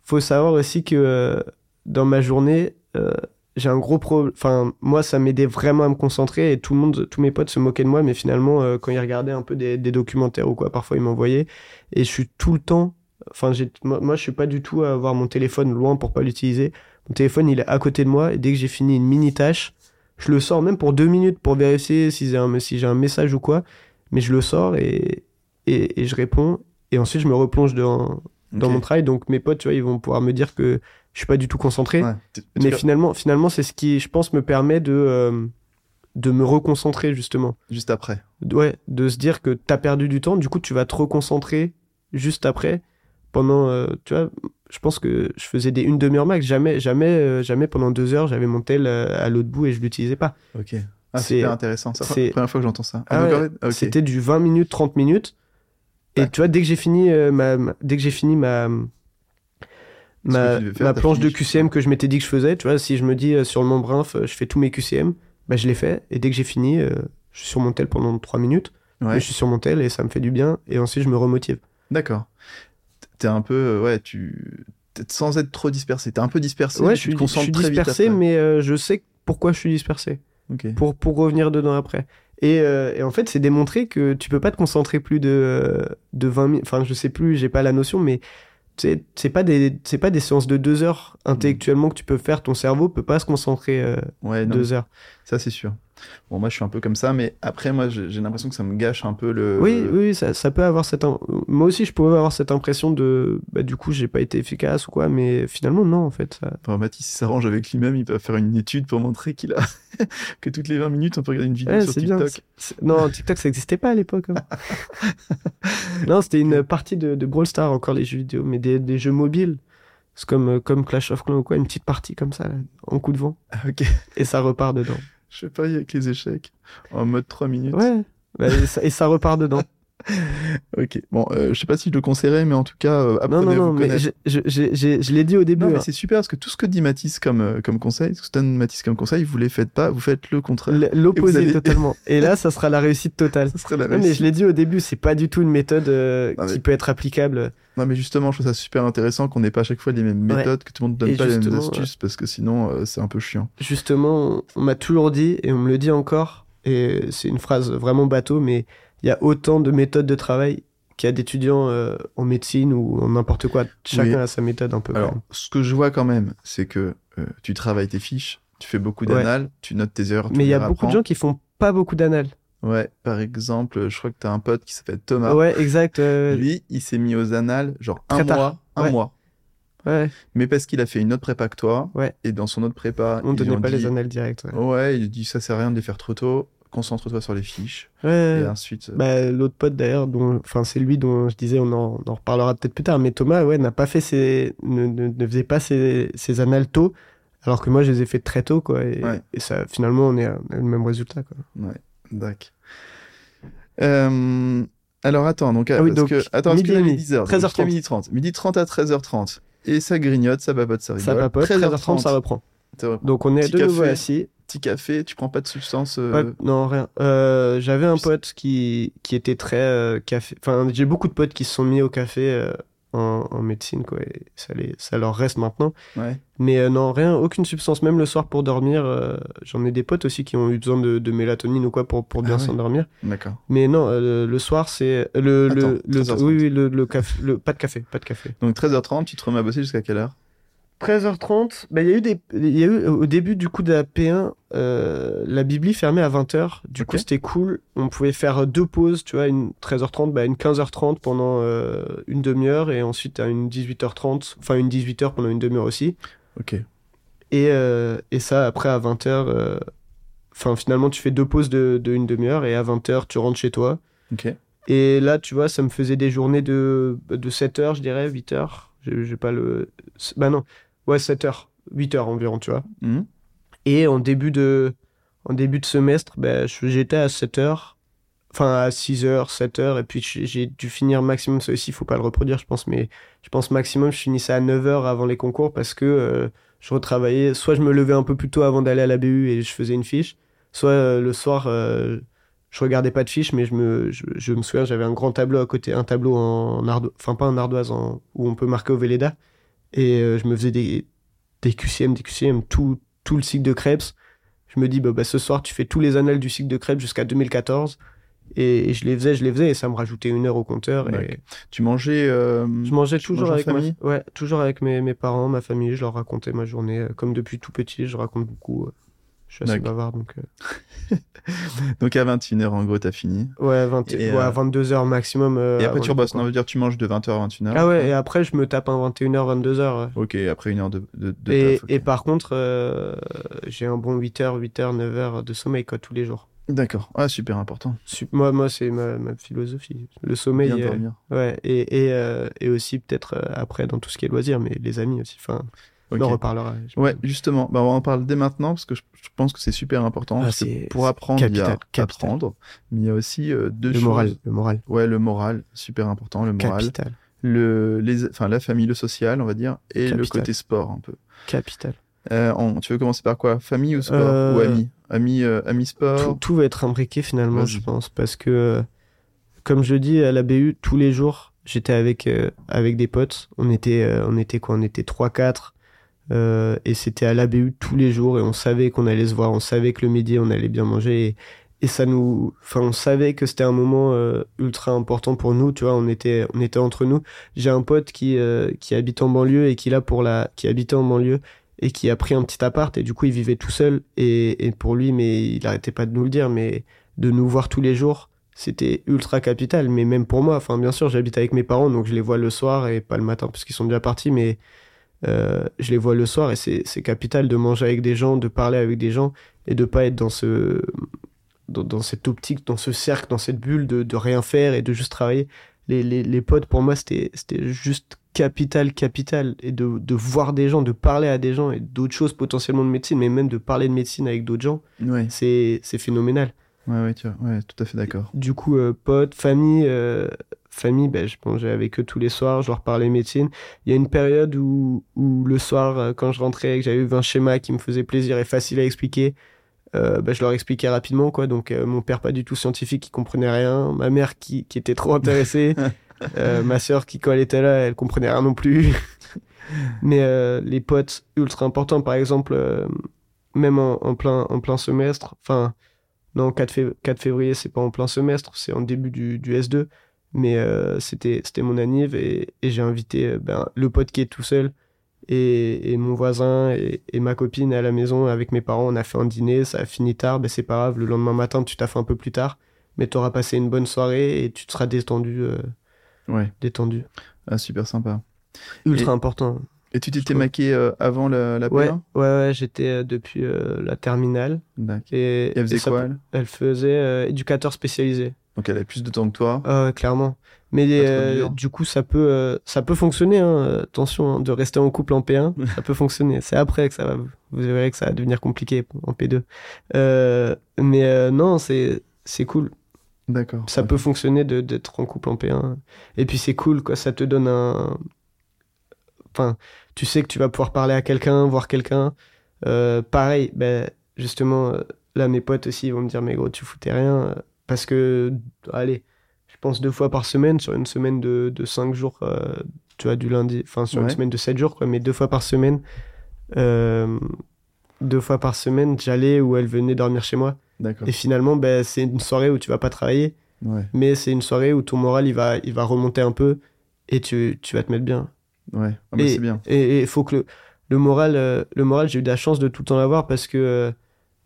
Faut savoir aussi que euh, dans ma journée, euh, j'ai un gros problème. Enfin, moi, ça m'aidait vraiment à me concentrer et tout le monde, tous mes potes se moquaient de moi, mais finalement, euh, quand ils regardaient un peu des, documentaires ou quoi, parfois ils m'envoyaient. Et je suis tout le temps. Enfin, moi, moi, je suis pas du tout à avoir mon téléphone loin pour pas l'utiliser. Mon téléphone, il est à côté de moi et dès que j'ai fini une mini tâche, je le sors même pour deux minutes pour vérifier si j'ai un, message ou quoi. Mais je le sors et, et je réponds. Et ensuite, je me replonge dans, dans mon travail. Donc, mes potes, tu vois, ils vont pouvoir me dire que je suis pas du tout concentré. Ouais. Mais finalement, finalement c'est ce qui, je pense, me permet de, euh, de me reconcentrer, justement. Juste après. Ouais, de se dire que t'as perdu du temps, du coup, tu vas te reconcentrer juste après. Pendant, euh, tu vois, je pense que je faisais des une demi-heure max. Jamais, jamais, euh, jamais pendant deux heures, j'avais mon tel à l'autre bout et je l'utilisais pas. Ok. Ah, C'est- intéressant. C'est c'est- la première fois que j'entends ça. Ah ouais. C'était du 20 minutes, 30 minutes. Et Ouais. tu vois, dès que j'ai fini, euh, ma, ma- dès que j'ai fini ma, ma, faire, ma planche de. QCM que je m'étais dit que je faisais, tu vois, si je me dis euh, sur le Montbrinf, euh, je fais tous mes QCM, bah, je les fais. Et dès que j'ai fini, euh, je suis sur mon tel pendant 3 minutes. Ouais. Je suis sur mon tel et ça me fait du bien. Et ensuite, je me remotive. D'accord. T'es un peu, ouais, tu, sans être trop dispersé. T'es un peu dispersé. ouais, je suis, je suis dispersé, mais je sais pourquoi je suis dispersé. Pour, pour revenir dedans après. Et, euh, et en fait, c'est démontré que tu peux pas te concentrer plus de, euh, de 20 minutes. Enfin, je sais plus, j'ai pas la notion, mais c'est pas des c'est pas des séances de deux heures intellectuellement que tu peux faire. Ton cerveau peut pas se concentrer euh, Ouais, deux heures. ça c'est sûr. Bon, moi je suis un peu comme ça, mais après, moi j'ai l'impression que ça me gâche un peu le. Oui, oui, ça, ça peut avoir cette. Moi aussi, je pouvais avoir cette impression de. Bah, du coup, j'ai pas été efficace ou quoi, mais finalement, non, en fait. Ça... Enfin, Mathis s'arrange avec lui-même, il peut faire une étude pour montrer qu'il a que toutes les 20 minutes on peut regarder une vidéo Ouais, sur bien. TikTok. Non, TikTok, ça existait pas à l'époque. hein. non, c'était une partie de, de Brawl Stars, encore les jeux vidéo, mais des, des jeux mobiles. C'est comme, euh, comme Clash of Clans ou quoi, une petite partie comme ça, là, en coup de vent, Ah, ok. et ça repart dedans. Je sais pas, avec les échecs. En mode 3 minutes. Ouais, bah, et, ça, et ça repart dedans. Ok. Bon, euh, je sais pas si je le conseillerais, mais en tout cas, euh, non, apprenez non, à non, vous mais connaître. j'ai- je l'ai dit au début. Non, mais hein. c'est super parce que tout ce que dit Mathis comme, euh, comme conseil, tout ce que donne Mathis comme conseil, vous les faites pas, vous faites le contraire. L'opposé totalement. Et là, ça sera la réussite totale. Ça serait la Non, mais réussite. je l'ai dit au début, c'est pas du tout une méthode euh, Non, mais- qui peut être applicable. Non, mais justement, je trouve ça super intéressant qu'on n'ait pas à chaque fois les mêmes Ouais. méthodes, que tout le monde donne Et pas les mêmes astuces, parce que sinon, euh, c'est un peu chiant. Justement, on m'a toujours dit, et on me le dit encore, et c'est une phrase vraiment bateau, mais il y a autant de méthodes de travail qu'il y a d'étudiants euh, en médecine ou en n'importe quoi. Chacun Oui. a sa méthode un peu. Alors, même. ce que je vois quand même, c'est que euh, tu travailles tes fiches, tu fais beaucoup Ouais. d'annales, tu notes tes erreurs. tu Mais il y a beaucoup de gens qui font pas beaucoup d'annales. Ouais, par exemple, je crois que t'as un pote qui s'appelle Thomas. Ouais, exact. euh, Lui, il s'est mis aux annales, genre un tard. mois, un Ouais. mois. ouais, Mais parce qu'il a fait une autre prépa que toi, Ouais. et dans son autre prépa, on donnait pas dit, les annales directes. Ouais. Ouais, il dit ça sert à rien de les faire trop tôt, concentre-toi sur les fiches. Ouais. Et ensuite, euh, Bah, l'autre pote d'ailleurs, enfin c'est lui dont je disais, on en, on en reparlera peut-être plus tard. Mais Thomas, ouais, n'a pas fait ses, ne, ne, ne faisait pas ses, ses annales tôt. Alors que moi, je les ai fait très tôt, quoi. Et, Ouais. et ça, finalement, on est à le même résultat, quoi. Ouais, d'accord. Euh, alors attends, donc, Ah oui, parce donc, que, attends, midi est demi, 10h, 13h30. midi 30. Midi 30 à 13h30. Et ça grignote, ça papote, ça rigole. Ça papote, 13h30, ça reprend. Ça reprend. Donc, on est Petit de nouveau assis. Petit café, tu prends pas de substance. euh, non, rien. Euh, J'avais un pote qui, qui était très euh, café. Enfin, j'ai beaucoup de potes qui se sont mis au café en, en médecine, quoi. Et ça, les, ça leur reste maintenant. Ouais. Mais non, rien, aucune substance. Même le soir pour dormir, j'en ai des potes aussi qui ont eu besoin de, de mélatonine ou quoi pour, pour bien Ah ouais. s'endormir. D'accord. Mais non, le soir, c'est. Le, Attends, le, le- 13h30. oui, oui, le, le café. Le, pas de café, pas de café. Donc 13h30, tu te remets à bosser jusqu'à quelle heure? 13h30, bah, il y a eu des, il y a eu au début du coup de la P1, euh, la Bibli fermait à 20h. Du Ok. coup, c'était cool. On pouvait faire deux pauses, tu vois, une 13h30, bah, une 15h30 pendant euh, une demi-heure et ensuite à une 18h30, enfin une 18h pendant une demi-heure aussi. Ok. Et, euh, et ça, après à 20h, euh, enfin finalement, tu fais deux pauses de, de une demi-heure et à 20h, tu rentres chez toi. Ok. Et là, tu vois, ça me faisait des journées de, de 7 heures, je dirais, 8 heures. J'ai j'ai pas le. Bah non, ouais, 7 heures. 8 heures environ, tu vois. Mhm. Et en début de, en début de semestre, bah, j'étais à 7 heures. Enfin, à 6 heures, 7 heures. Et puis, j'ai j'ai dû finir maximum. Ça aussi, il faut pas le reproduire, je pense. Mais je pense maximum, je finissais à 9 heures avant les concours parce que euh, je retravaillais. Soit je me levais un peu plus tôt avant d'aller à la BU et je faisais une fiche. Soit euh, le soir, euh, je regardais pas de fiche, mais je me, je, je me souviens, j'avais un grand tableau à côté, un tableau en ardoise, enfin pas en ardoise, en, où on peut marquer au Véleda. Et euh, je me faisais des, des QCM, des QCM, tout, tout le cycle de Krebs. Je me dis, bah, bah, ce soir, tu fais tous les annales du cycle de Krebs jusqu'à 2014. Et, et je les faisais, je les faisais, et ça me rajoutait une heure au compteur. Et. Tu mangeais. euh, je mangeais toujours avec, ma, famille? ouais, toujours avec mes, mes parents, ma famille. Je leur racontais ma journée. euh, Comme depuis tout petit, je raconte beaucoup. Je suis assez D'accord. bavard, donc. euh, Donc à 21h, en gros, t'as fini. Ouais, 20 Et, ouais, euh, 22h maximum. euh, Et après, tu rebosses. Non, veut dire tu manges de 20h à 21h. Ah ouais, et après, je me tape un 21h, 22h. Ok, après une heure de, de, de Et, taf, et par contre, j'ai un bon 8h, 8h, 9h de sommeil, quoi, tous les jours. D'accord. Ah, super important. Moi, moi c'est ma, ma philosophie. Le sommeil. Bien dormir. ouais, et, et, et aussi peut-être après dans tout ce qui est loisirs, mais les amis aussi. Enfin, On en reparlera. Ouais, justement, bah, on en parle dès maintenant parce que je, je pense que c'est super important. Ah, c'est- pour c'est apprendre, il y a capital, capital. apprendre, mais il y a aussi euh, deux Le choses. moral, le moral. Ouais, le moral, super important, le moral. Capital. Le, les, enfin, la famille, le social, on va dire, et le Capital. côté sport un peu. Capital. Euh, on- tu veux commencer par quoi? Famille ou sport? Euh, Ou amis? Amis, euh, amis sport? Tout, tout va être imbriqué finalement, Vas-y. je pense, parce que, euh, comme je dis à la BU, tous les jours, j'étais avec, euh, avec des potes. On était, euh, on était quoi? On était 3-4. Euh, et c'était à la BU tous les jours et on savait qu'on allait se voir, on savait que le midi on allait bien manger et, et ça nous, enfin on savait que c'était un moment euh, ultra important pour nous, tu vois, on était, on était entre nous. J'ai un pote qui, euh, qui habite en banlieue et qui là pour la, qui habitait en banlieue et qui a pris un petit appart et du coup il vivait tout seul et, et pour lui mais il arrêtait pas de nous le dire mais de nous voir tous les jours c'était ultra capital mais même pour moi enfin bien sûr j'habite avec mes parents donc je les vois le soir et pas le matin parce qu'ils sont déjà partis mais je les vois le soir et c'est capital de manger avec des gens de parler avec des gens et de pas être dans ce dans, dans cette optique dans ce cercle dans cette bulle de, de rien faire et de juste travailler. Les, les, les potes pour moi c'était juste capital capital et de, de voir des gens de parler à des gens et d'autres choses potentiellement de médecine mais même de parler de médecine avec d'autres gens Ouais, c'est c'est phénoménal. Ouais, ouais, tu vois, ouais, tout à fait d'accord. du coup euh, potes famille euh, famille ben, je mangeais avec eux tous les soirs je leur parlais médecine. Il y a une période où, où le soir euh, quand je rentrais et que j'avais eu un schéma qui me faisait plaisir et facile à expliquer euh, ben, je leur expliquais rapidement quoi. Donc euh, mon père pas du tout scientifique qui comprenait rien. Ma mère qui, qui était trop intéressée euh, ma sœur qui quand elle était là elle comprenait rien non plus. Mais les potes ultra importants par exemple même en, en plein en plein semestre enfin non 4, fév- 4 février c'est pas en plein semestre c'est en début du, du S2 mais euh, c'était c'était mon anniv et, et j'ai invité euh, ben, le pote qui est tout seul et, et mon voisin et, et ma copine à la maison avec mes parents. On a fait un dîner ça a fini tard. Ben c'est pas grave le lendemain matin tu t'as fait un peu plus tard. Mais t'auras passé une bonne soirée et tu te seras détendu euh, Ouais, détendu. Ah, super sympa. ultra important. Et tu t'étais maqué euh, avant la, la ouais P1 ouais ouais j'étais euh, depuis euh, la terminale. Et, Et elle faisait et ça quoi, elle? elle faisait éducateur spécialisé Donc elle a plus de temps que toi. Ah clairement. Mais euh, du coup, ça peut, euh, ça peut fonctionner. Hein. Attention, hein, de rester en couple en P1, ça peut fonctionner. C'est après que ça va, vous verrez que ça va devenir compliqué en P2. Euh, mais non, c'est, c'est cool. D'accord. Ça Ouais. peut fonctionner de, d'être en couple en P1. Et puis c'est cool, quoi. Ça te donne un. Enfin, tu sais que tu vas pouvoir parler à quelqu'un, voir quelqu'un. Pareil, ben, justement, là, mes potes aussi ils vont me dire, mais gros, tu foutais rien. Parce que, allez, je pense deux fois par semaine, sur une semaine de, de cinq jours, euh, tu vois, du lundi, enfin, sur une semaine de sept jours, quoi, mais deux fois par semaine, euh, deux fois par semaine, j'allais ou elle venait dormir chez moi. D'accord. Et finalement, ben, c'est une soirée où tu vas pas travailler Ouais. mais c'est une soirée où ton moral il va, il va remonter un peu et tu, tu vas te mettre bien. Ouais. Ah, bah, et c'est bien. et il faut que le, le moral, euh, le moral j'ai eu de la chance de tout le temps l'avoir parce que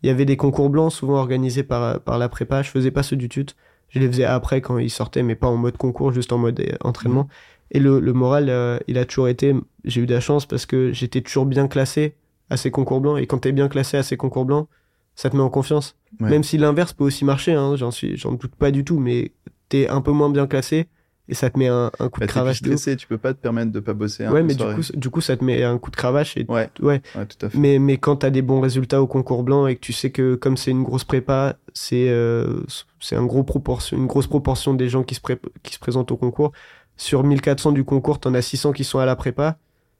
il y avait des concours blancs souvent organisés par, par la prépa. Je faisais pas ceux du tut. Je les faisais après quand ils sortaient, mais pas en mode concours, juste en mode euh, entraînement. Et le, le moral, euh, il a toujours été. J'ai eu de la chance parce que j'étais toujours bien classé à ces concours blancs. Et quand t'es bien classé à ces concours blancs, ça te met en confiance. Ouais. Même si l'inverse peut aussi marcher, hein, j'en suis, j'en doute pas du tout, mais t'es un peu moins bien classé et ça te met un, un coup Bah, de cravache. ouf. stressé, tu peux pas te permettre de pas bosser. hein, Ouais, une mais du coup, du coup, ça te met un coup de cravache et Ouais, ouais. ouais, tout à fait. Mais, mais quand t'as des bons résultats au concours blanc et que tu sais que comme c'est une grosse prépa, c'est euh, c'est un gros proportion, une grosse proportion des gens qui se, qui se présentent au concours. Sur 1400 du concours, t'en as 600 qui sont à la prépa.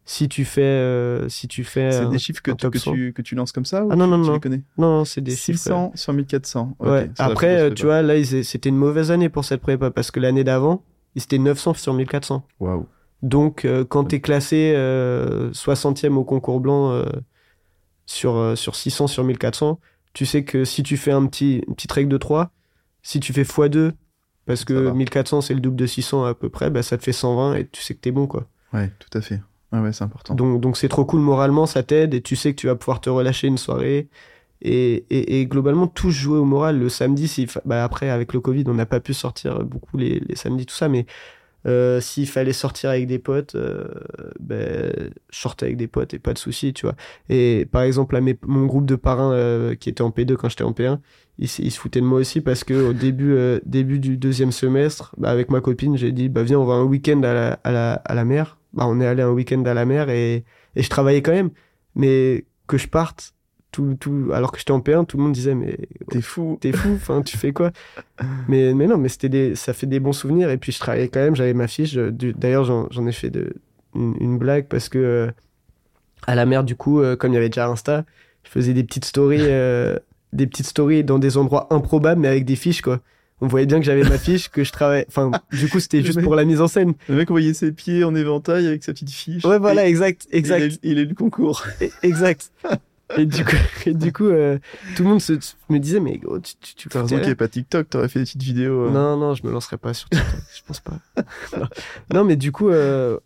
Si tu fais, euh, si tu fais, C'est un- des chiffres que, un tu, que, 100. tu, que tu lances comme ça ou Ah non, non, tu non. les connais non, non, c'est des chiffres. euh, 600 sur 1400. ok, Ouais. Après, euh, tu vois, là, c'était une mauvaise année pour cette prépa parce que l'année d'avant, ils étaient 900 sur 1400. Waouh. Donc, euh, quand t'es classé euh, 60e au concours blanc euh, sur, euh, sur 600 sur 1400, tu sais que si tu fais un petit, une petite règle de 3, si tu fais x2, parce que va. 1400 c'est le double de 600 à peu près, bah, ça te fait 120 et tu sais que t'es bon, quoi. Ouais, tout à fait. Ouais, ouais, c'est important. Donc, donc c'est trop cool moralement, ça t'aide et tu sais que tu vas pouvoir te relâcher une soirée. Et, et, et globalement, tout jouer au moral. Le samedi, fa- bah après, avec le Covid, on n'a pas pu sortir beaucoup les, les samedis, tout ça, mais euh, s'il fallait sortir avec des potes, euh, ben, sortais avec des potes et pas de soucis, tu vois. Et par exemple, là, mes- mon groupe de parrains euh, qui était en P2 quand j'étais en P1, ils, ils se foutaient de moi aussi parce que au début, euh, début du deuxième semestre, bah, avec ma copine, j'ai dit, bah, viens, on va un week-end à la, à, la, à la mer. Bah, on est allé un week-end à la mer et, et je travaillais quand même. Mais que je parte, tout, tout, alors que j'étais en P1, tout le monde disait, mais T'es fou. t'es fou, enfin, tu fais quoi? Mais, mais non, mais c'était des, ça fait des bons souvenirs. Et puis, je travaillais quand même, j'avais ma fiche. D'ailleurs, j'en ai fait de, une, une blague parce que euh, à la mer, du coup, euh, comme il y avait déjà Insta, je faisais des petites stories, euh, des petites stories dans des endroits improbables, mais avec des fiches, quoi. On voyait bien que j'avais ma fiche, que je travaillais. Enfin, du coup, c'était juste mec- pour la mise en scène. Le mec voyait ses pieds en éventail avec sa petite fiche. Ouais, voilà, Et- exact, et exact. Il, a, il a eu le concours. E- Exact. Et du coup, et du coup euh, tout le monde se, me disait, mais gros, tu, tu, tu T'as raison qu'il n'y ait pas TikTok, t'aurais fait des petites vidéos. euh. Non, non, je me lancerai pas sur TikTok, je pense pas. non. Non, mais du coup, euh,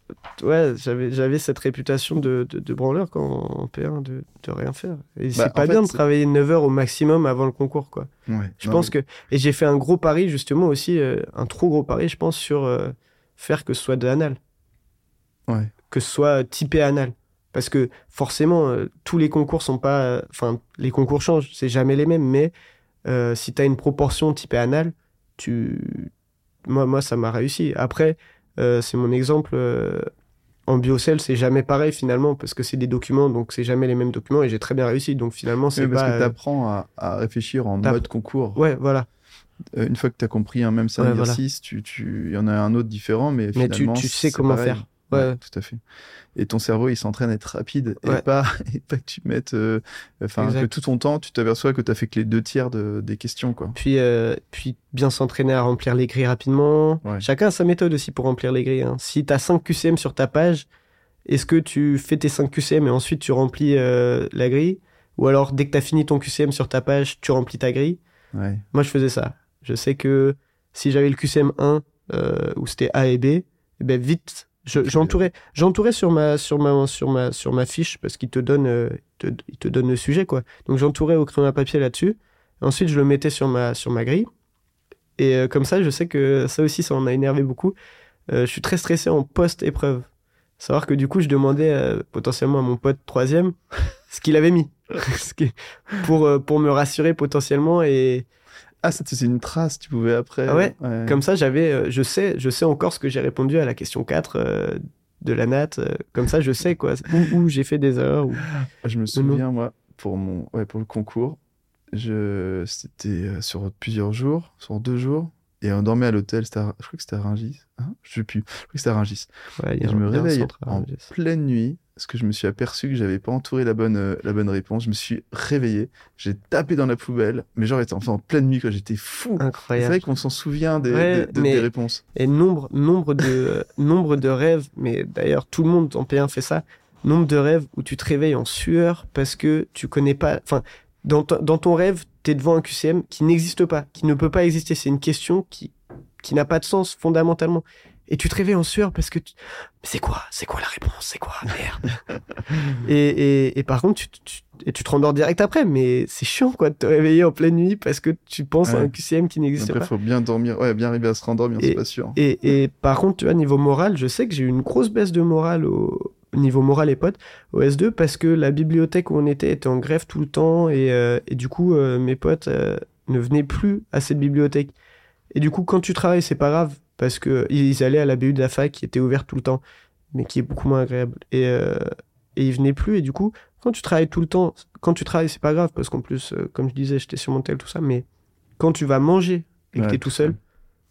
ouais, j'avais, j'avais cette réputation de, de, de branleur quand en P1, de, de rien faire. Et Bah, c'est pas en bien de travailler 9 heures au maximum avant le concours, quoi. Ouais. Je Non, pense mais- que. Et j'ai fait un gros pari, justement, aussi, un trop gros pari, je pense, sur faire que ce soit de anal. Ouais. Que ce soit typé anal. Parce que forcément, euh, tous les concours sont pas. Enfin, les concours changent, c'est jamais les mêmes, mais euh, si tu as une proportion typée anal, tu. Moi, moi ça m'a réussi. Après, euh, c'est mon exemple. en biocell, c'est jamais pareil finalement, parce que c'est des documents, donc c'est jamais les mêmes documents, et j'ai très bien réussi. Donc finalement, c'est Oui, parce pas. que euh, t'apprends à, à réfléchir en mode concours. Ouais, voilà. Une fois que t'as compris un même voilà. exercice, tu, tu, il y en a un autre différent, mais Mais tu, finalement, tu sais comment pareil. faire. Ouais. tout à fait. Et ton cerveau, il s'entraîne à être rapide et pas, et pas que tu mettes, euh, enfin, que tout ton temps, tu t'aperçois que t'as fait que les deux tiers de, des questions, quoi. Puis, euh, puis bien s'entraîner à remplir les grilles rapidement. Ouais. Chacun a sa méthode aussi pour remplir les grilles. hein. Si tu as 5 QCM sur ta page, est-ce que tu fais tes 5 QCM et ensuite tu remplis euh, la grille? Ou alors dès que tu as fini ton QCM sur ta page, tu remplis ta grille? Moi je faisais ça. Je sais que si j'avais le QCM 1 euh, où c'était A et B, eh ben vite, je- j'entourais j'entourais sur ma sur ma sur ma sur ma fiche parce qu'il te donne euh, il te, il te donne le sujet quoi. Donc j'entourais au crayon à papier là-dessus. Ensuite je le mettais sur ma sur ma grille et euh, comme ça je sais que ça aussi ça en a énervé beaucoup. Euh, je suis très stressé en post épreuve. Savoir que du coup je demandais potentiellement à mon pote troisième ce qu'il avait mis pour pour me rassurer potentiellement et Ah, ça, une trace, tu pouvais après. Ah ouais, Comme ça, j'avais, euh, je sais, je sais encore ce que j'ai répondu à la question 4 euh, de la NAT. euh, comme ça, je sais quoi, où, où j'ai fait des erreurs. où- Je me souviens, moi, pour, mon... ouais, pour le concours, je... c'était sur plusieurs jours, sur deux jours, et on dormait à l'hôtel, à- je crois que c'était à Rungis, hein? Je sais plus, je crois que c'était à Rungis. Ouais, Et je me réveille en pleine nuit, parce que je me suis aperçu que j'avais pas entouré la bonne, euh, la bonne réponse. Je me suis réveillé, j'ai tapé dans la poubelle, mais genre, enfin, en pleine nuit, quand j'étais fou. C'est vrai qu'on s'en souvient des, Ouais, des- de- mais- des réponses. Et nombre, nombre de, nombre de rêves, mais d'ailleurs tout le monde en P1 fait ça. Nombre de rêves où tu te réveilles en sueur parce que tu connais pas. Enfin, dans, ton- dans ton rêve, tu es devant un QCM qui n'existe pas, qui ne peut pas exister. C'est une question qui, qui n'a pas de sens fondamentalement. Et tu te réveilles en sueur parce que tu... Mais c'est quoi? C'est quoi la réponse? C'est quoi? Merde. et, et, et par contre, tu, tu, et tu te rendors direct après, mais c'est chiant quoi de te réveiller en pleine nuit parce que tu penses à un QCM qui n'existe Après, pas. faut bien dormir, ouais, bien arriver à se rendormir, c'est pas sûr. Et, et par contre, tu vois, niveau moral, je sais que j'ai eu une grosse baisse de morale au niveau moral et potes au S2 parce que la bibliothèque où on était était en grève tout le temps et, euh, et du coup, euh, mes potes euh, ne venaient plus à cette bibliothèque. Et du coup, quand tu travailles, c'est pas grave parce que ils allaient à la BU de la fac qui était ouverte tout le temps, mais qui est beaucoup moins agréable. Et, et ils venaient plus. Et du coup, quand tu travailles tout le temps, quand tu travailles, c'est pas grave parce qu'en plus, comme je disais, j'étais sur mon tel, tout ça, mais quand tu vas manger et que Ouais, t'es tout seul,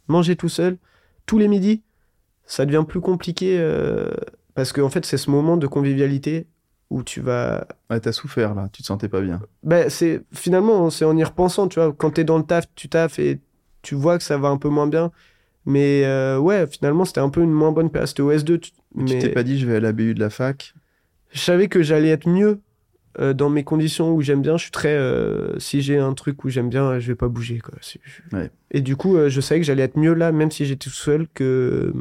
manger tout seul, tous les midis, ça devient plus compliqué parce qu'en fait, c'est ce moment de convivialité où tu vas. Ouais, t'as souffert là, tu te sentais pas bien. Ben, c'est finalement, c'est en y repensant, tu vois, quand t'es dans le taf, tu taffes et tu vois que ça va un peu moins bien. Mais euh, ouais, finalement, c'était un peu une moins bonne période. C'était au S2. tu- Mais t'es pas dit, je vais à la BU de la fac? je savais que j'allais être mieux euh, dans mes conditions où j'aime bien. Je suis très. euh, si j'ai un truc où j'aime bien, je vais pas bouger. Quoi. Ouais. Et du coup, je savais que j'allais être mieux là, même si j'étais tout seul, que,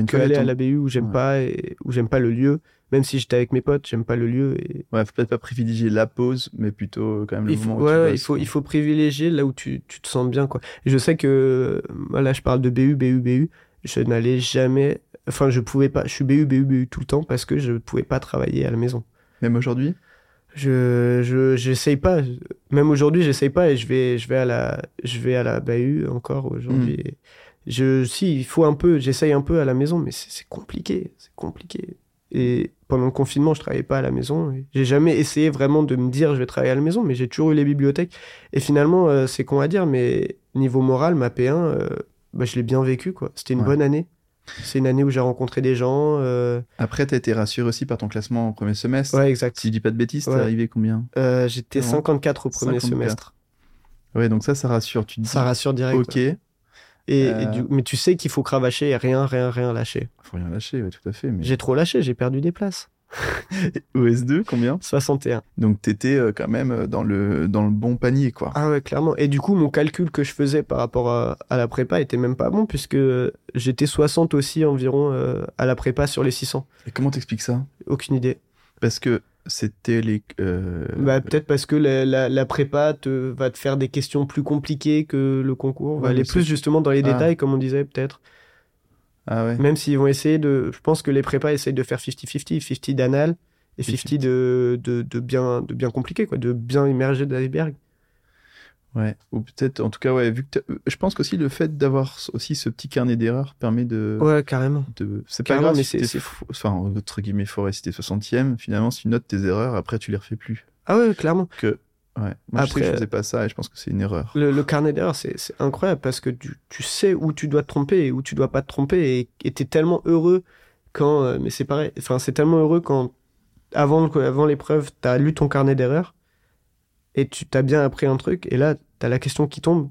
une que aller à la BU où j'aime Ouais. pas et où j'aime pas le lieu. Même si j'étais avec mes potes, j'aime pas le lieu. Et... Ouais, faut peut-être pas privilégier la pause, mais plutôt euh, quand même le Il faut, moment où ouais, tu bosses, il faut, quoi. il faut privilégier là où tu, tu te sens bien. Quoi. Et je sais que, euh, là, je parle de BU, BU, BU. Je n'allais jamais. Enfin, je pouvais pas. Je suis BU, BU, BU tout le temps parce que je pouvais pas travailler à la maison. Même aujourd'hui? Je, je, j'essaye pas. Même aujourd'hui, j'essaye pas et je vais, je vais à la, je vais à la BU encore aujourd'hui. Mm. Je, si, il faut un peu, j'essaye un peu à la maison, mais c'est compliqué, c'est compliqué. Et pendant le confinement, je travaillais pas à la maison. J'ai jamais essayé vraiment de me dire je vais travailler à la maison, mais j'ai toujours eu les bibliothèques. Et finalement, euh, c'est con à dire, mais niveau moral, ma P1, euh, bah, je l'ai bien vécu, quoi. C'était une Ouais. bonne année. C'est une année où j'ai rencontré des gens. euh, Après, t'as été rassuré aussi par ton classement au premier semestre. Ouais, exact. Si je dis pas de bêtises, t'es arrivé combien? J'étais Non. 54 au premier 54. semestre. Ouais, donc ça, ça rassure. Tu te dis, Ça rassure direct. ok, ouais. Et, Euh, et du- mais tu sais qu'il faut cravacher et rien, rien, rien lâcher. faut rien lâcher, ouais, tout à fait. Mais... J'ai trop lâché, j'ai perdu des places. OS2, combien? 61. Donc t'étais euh, quand même euh, dans le, dans le bon panier, quoi. Ah ouais, clairement. Et du coup, mon calcul que je faisais par rapport à, à la prépa était même pas bon, puisque j'étais 60 aussi environ euh, à la prépa sur les 600. Et comment t'expliques ça? Aucune idée. Parce que c'était les... euh, Bah, peut-être parce que la, la, la prépa te, va te faire des questions plus compliquées que le concours. Ouais, va aller plus justement dans les Ah. détails, comme on disait, peut-être. Ah ouais Même s'ils vont essayer de. Je pense que les prépas essayent de faire 50-50, 50 d'anal et 50 de, de, de, bien, de bien compliqué, quoi, de bien immergé dans l'iceberg. Ouais, ou peut-être, en tout cas, ouais, vu que euh, je pense qu'aussi le fait d'avoir aussi ce petit carnet d'erreurs permet de. Ouais, carrément. de... C'est pas grave mais si c'est- Enfin, entre guillemets, forêt, si t'es 60ème, finalement, si tu notes tes erreurs, après tu les refais plus. Ah ouais, clairement. Ouais. Moi, je sais que Après- je faisais pas ça et je pense que c'est une erreur. Le, le carnet d'erreurs, c'est incroyable parce que tu, tu sais où tu dois te tromper et où tu dois pas te tromper et t'es tellement heureux quand. euh, Mais c'est pareil, enfin, c'est tellement heureux quand, avant, avant l'épreuve, t'as lu ton carnet d'erreurs et tu t'as bien appris un truc et là, t'as la question qui tombe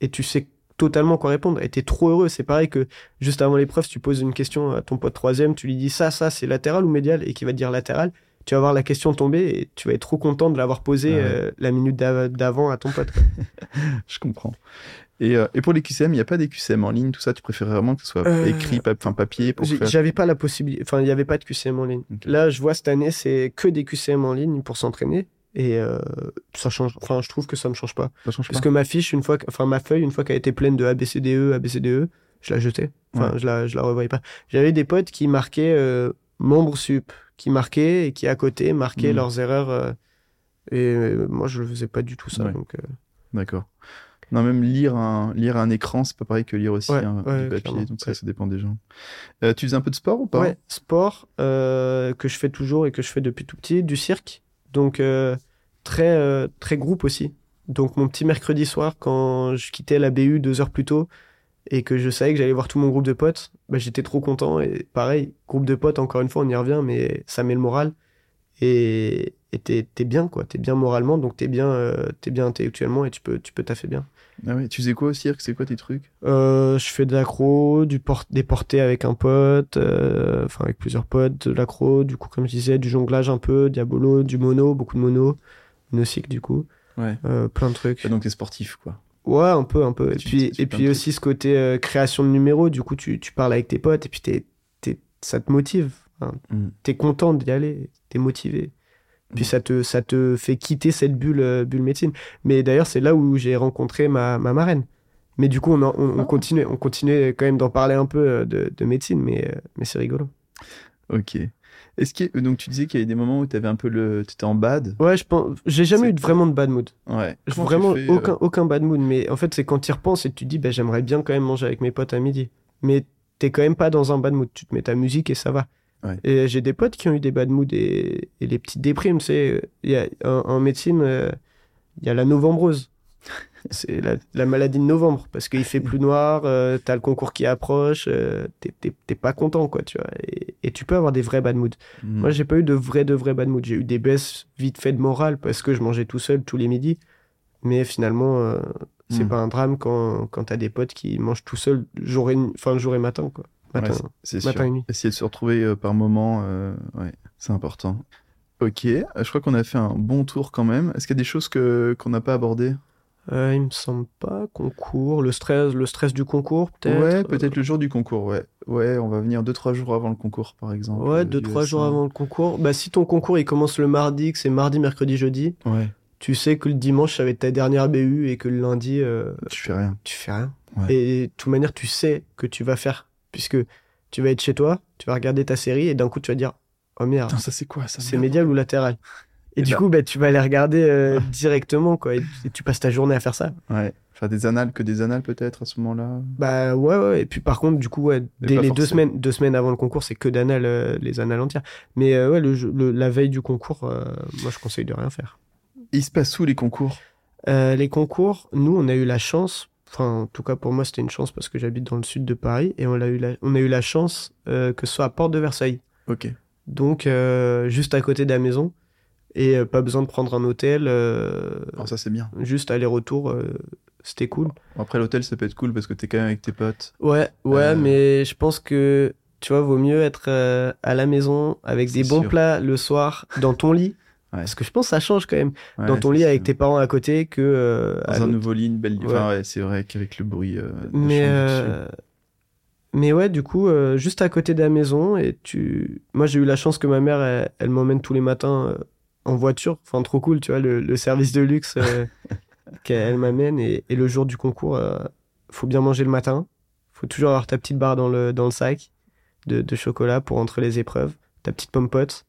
et tu sais totalement quoi répondre et t'es trop heureux. C'est pareil que juste avant l'épreuve, tu poses une question à ton pote troisième, tu lui dis ça, ça, c'est latéral ou médial et qui va te dire latéral. Tu vas voir la question tomber et tu vas être trop content de l'avoir posée Ah ouais. euh, la minute d'av- d'avant à ton pote. Je comprends. Et, euh, et pour les QCM, il n'y a pas des QCM en ligne, tout ça, tu préfères vraiment que ce soit Euh, écrit, enfin papier pour J'ai- faire. J'avais pas la possibilité, enfin, il n'y avait pas de QCM en ligne. Là, je vois cette année, c'est que des QCM en ligne pour s'entraîner. Et euh, ça change, enfin, je trouve que ça me change pas. Ça change Parce pas. que ma fiche, une fois, enfin, ma feuille, une fois qu'elle était pleine de ABCDE, ABCDE, je la jetais. Enfin, Ouais. je la, je la revoyais pas. J'avais des potes qui marquaient euh, membre sup, qui marquaient et qui à côté marquaient Mhm. leurs erreurs. euh, et euh, moi, je le faisais pas du tout ça. Ouais. Donc, euh, D'accord. Non, même lire un, lire un écran, c'est pas pareil que lire aussi Ouais, un, ouais, du papier, clairement, donc ça, ouais. ça dépend des gens. Euh, tu faisais un peu de sport ou pas? Ouais, sport euh, que je fais toujours et que je fais depuis tout petit, du cirque. Donc euh, très euh, très groupe aussi. Donc mon petit mercredi soir quand je quittais la BU deux heures plus tôt et que je savais que j'allais voir tout mon groupe de potes, bah, j'étais trop content et pareil, groupe de potes encore une fois on y revient mais ça met le moral et t'es bien quoi, t'es bien moralement donc t'es bien euh, bien intellectuellement et tu peux tu peux bien. Ah ouais, Tu faisais quoi au cirque? C'est quoi tes trucs? Euh, je fais de l'accro, du port des portées avec un pote, euh, enfin avec plusieurs potes, de l'accro, du coup comme je disais, du jonglage un peu, diabolo, du mono, beaucoup de mono, monocycle du coup, Ouais. euh, plein de trucs. Ah, Donc t'es sportif, quoi. Ouais, un peu, un peu. Et Tu- puis, tu et puis aussi ce côté création de numéros, du coup tu, tu parles avec tes potes et puis t'es, t'es- ça te motive. Mm. T'es content d'y aller, t'es motivé. Puis ça te, ça te fait quitter cette bulle, euh, bulle médecine. Mais d'ailleurs, c'est là où j'ai rencontré ma, ma marraine. Mais du coup, on, en- on, on Ah. continue, on continue quand même d'en parler un peu euh, de, de médecine, mais, euh, mais c'est rigolo. Ok. Est-ce que donc tu disais qu'il y avait des moments où t'avais un peu le, t'étais en bad? Ouais, je pense, j'ai jamais eu de- vraiment de bad mood. Ouais. Comment tu vraiment, fais, euh, aucun, aucun bad mood. Mais en fait, c'est quand tu y repenses et tu te dis, bah, j'aimerais bien quand même manger avec mes potes à midi. Mais t'es quand même pas dans un bad mood. Tu te mets ta musique et ça va. Ouais. Et j'ai des potes qui ont eu des bad moods et, et les petites déprimes. Il y a, en, en médecine, euh, il y a la novembrose. C'est la, la maladie de novembre parce qu'il fait plus noir, euh, t'as le concours qui approche, euh, t'es- t'es t'es pas content quoi, tu vois. Et, et tu peux avoir des vrais bad moods. mm. Moi, j'ai pas eu de vrais, de vrais bad moods. J'ai eu des baisses vite fait de morale parce que je mangeais tout seul tous les midis. Mais finalement, euh, c'est Mm. pas un drame quand, quand t'as des potes qui mangent tout seul jour et, enfin, jour et matin, quoi. Matin. Ouais, c'est matin sûr. et nuit. Essayer de se retrouver euh, par moment, euh, ouais, c'est important. Ok, je crois qu'on a fait un bon tour quand même. Est-ce qu'il y a des choses que qu'on n'a pas abordées? Euh, il me semble pas. Concours, le stress, le stress du concours, peut-être? Ouais, peut-être le jour du concours, ouais. Ouais, on va venir 2-3 jours avant le concours, par exemple. Ouais, euh, deux, trois S1. jours avant le concours. Bah, si ton concours il commence le mardi, que c'est mardi, mercredi, jeudi, Ouais, tu sais que le dimanche ça va être ta dernière BU et que le lundi euh, tu fais rien. tu fais rien. Ouais. Et de toute manière, tu sais que tu vas faire, puisque tu vas être chez toi, tu vas regarder ta série et d'un coup tu vas dire Oh merde, ça c'est quoi ça c'est médial ou latéral Et, Et du là- coup, bah, tu vas aller regarder euh, directement, quoi. Et, et tu passes ta journée à faire ça. Ouais, faire des annales, que des annales peut-être à ce moment-là. Bah ouais, ouais. Et puis par contre, du coup, ouais, dès les deux semaines, deux semaines avant le concours, c'est que d'annales, euh, les annales entières. Mais euh, ouais, le, le- la veille du concours, moi je conseille de rien faire. Il se passe où les concours? Les concours, nous, on a eu la chance, enfin, en tout cas pour moi, c'était une chance parce que j'habite dans le sud de Paris et on a eu la, on a eu la chance euh, que ce soit à Porte de Versailles. Ok. Donc, euh, juste à côté de la maison et euh, pas besoin de prendre un hôtel, Alors ça c'est bien. juste aller-retour, c'était cool. Après l'hôtel ça peut être cool parce que t'es quand même avec tes potes. Ouais, ouais, mais je pense que, tu vois, vaut mieux être à la maison avec des bons sûr. plats le soir dans ton lit. Parce que je pense que ça change quand même. Dans ton lit avec tes parents à côté que. euh, à Dans un nouveau lit, une belle. Enfin c'est vrai qu'avec le bruit. euh, Mais, euh, mais ouais, du coup, euh, juste à côté de la maison, et tu. Moi, j'ai eu la chance que ma mère, elle, elle m'emmène tous les matins euh, en voiture. Enfin, trop cool, tu vois, le, le service de luxe euh, qu'elle m'amène. Et, et le jour du concours, faut bien manger le matin. Faut toujours avoir ta petite barre dans le, dans le sac de, de chocolat pour entre les épreuves. Ta petite pomme pote.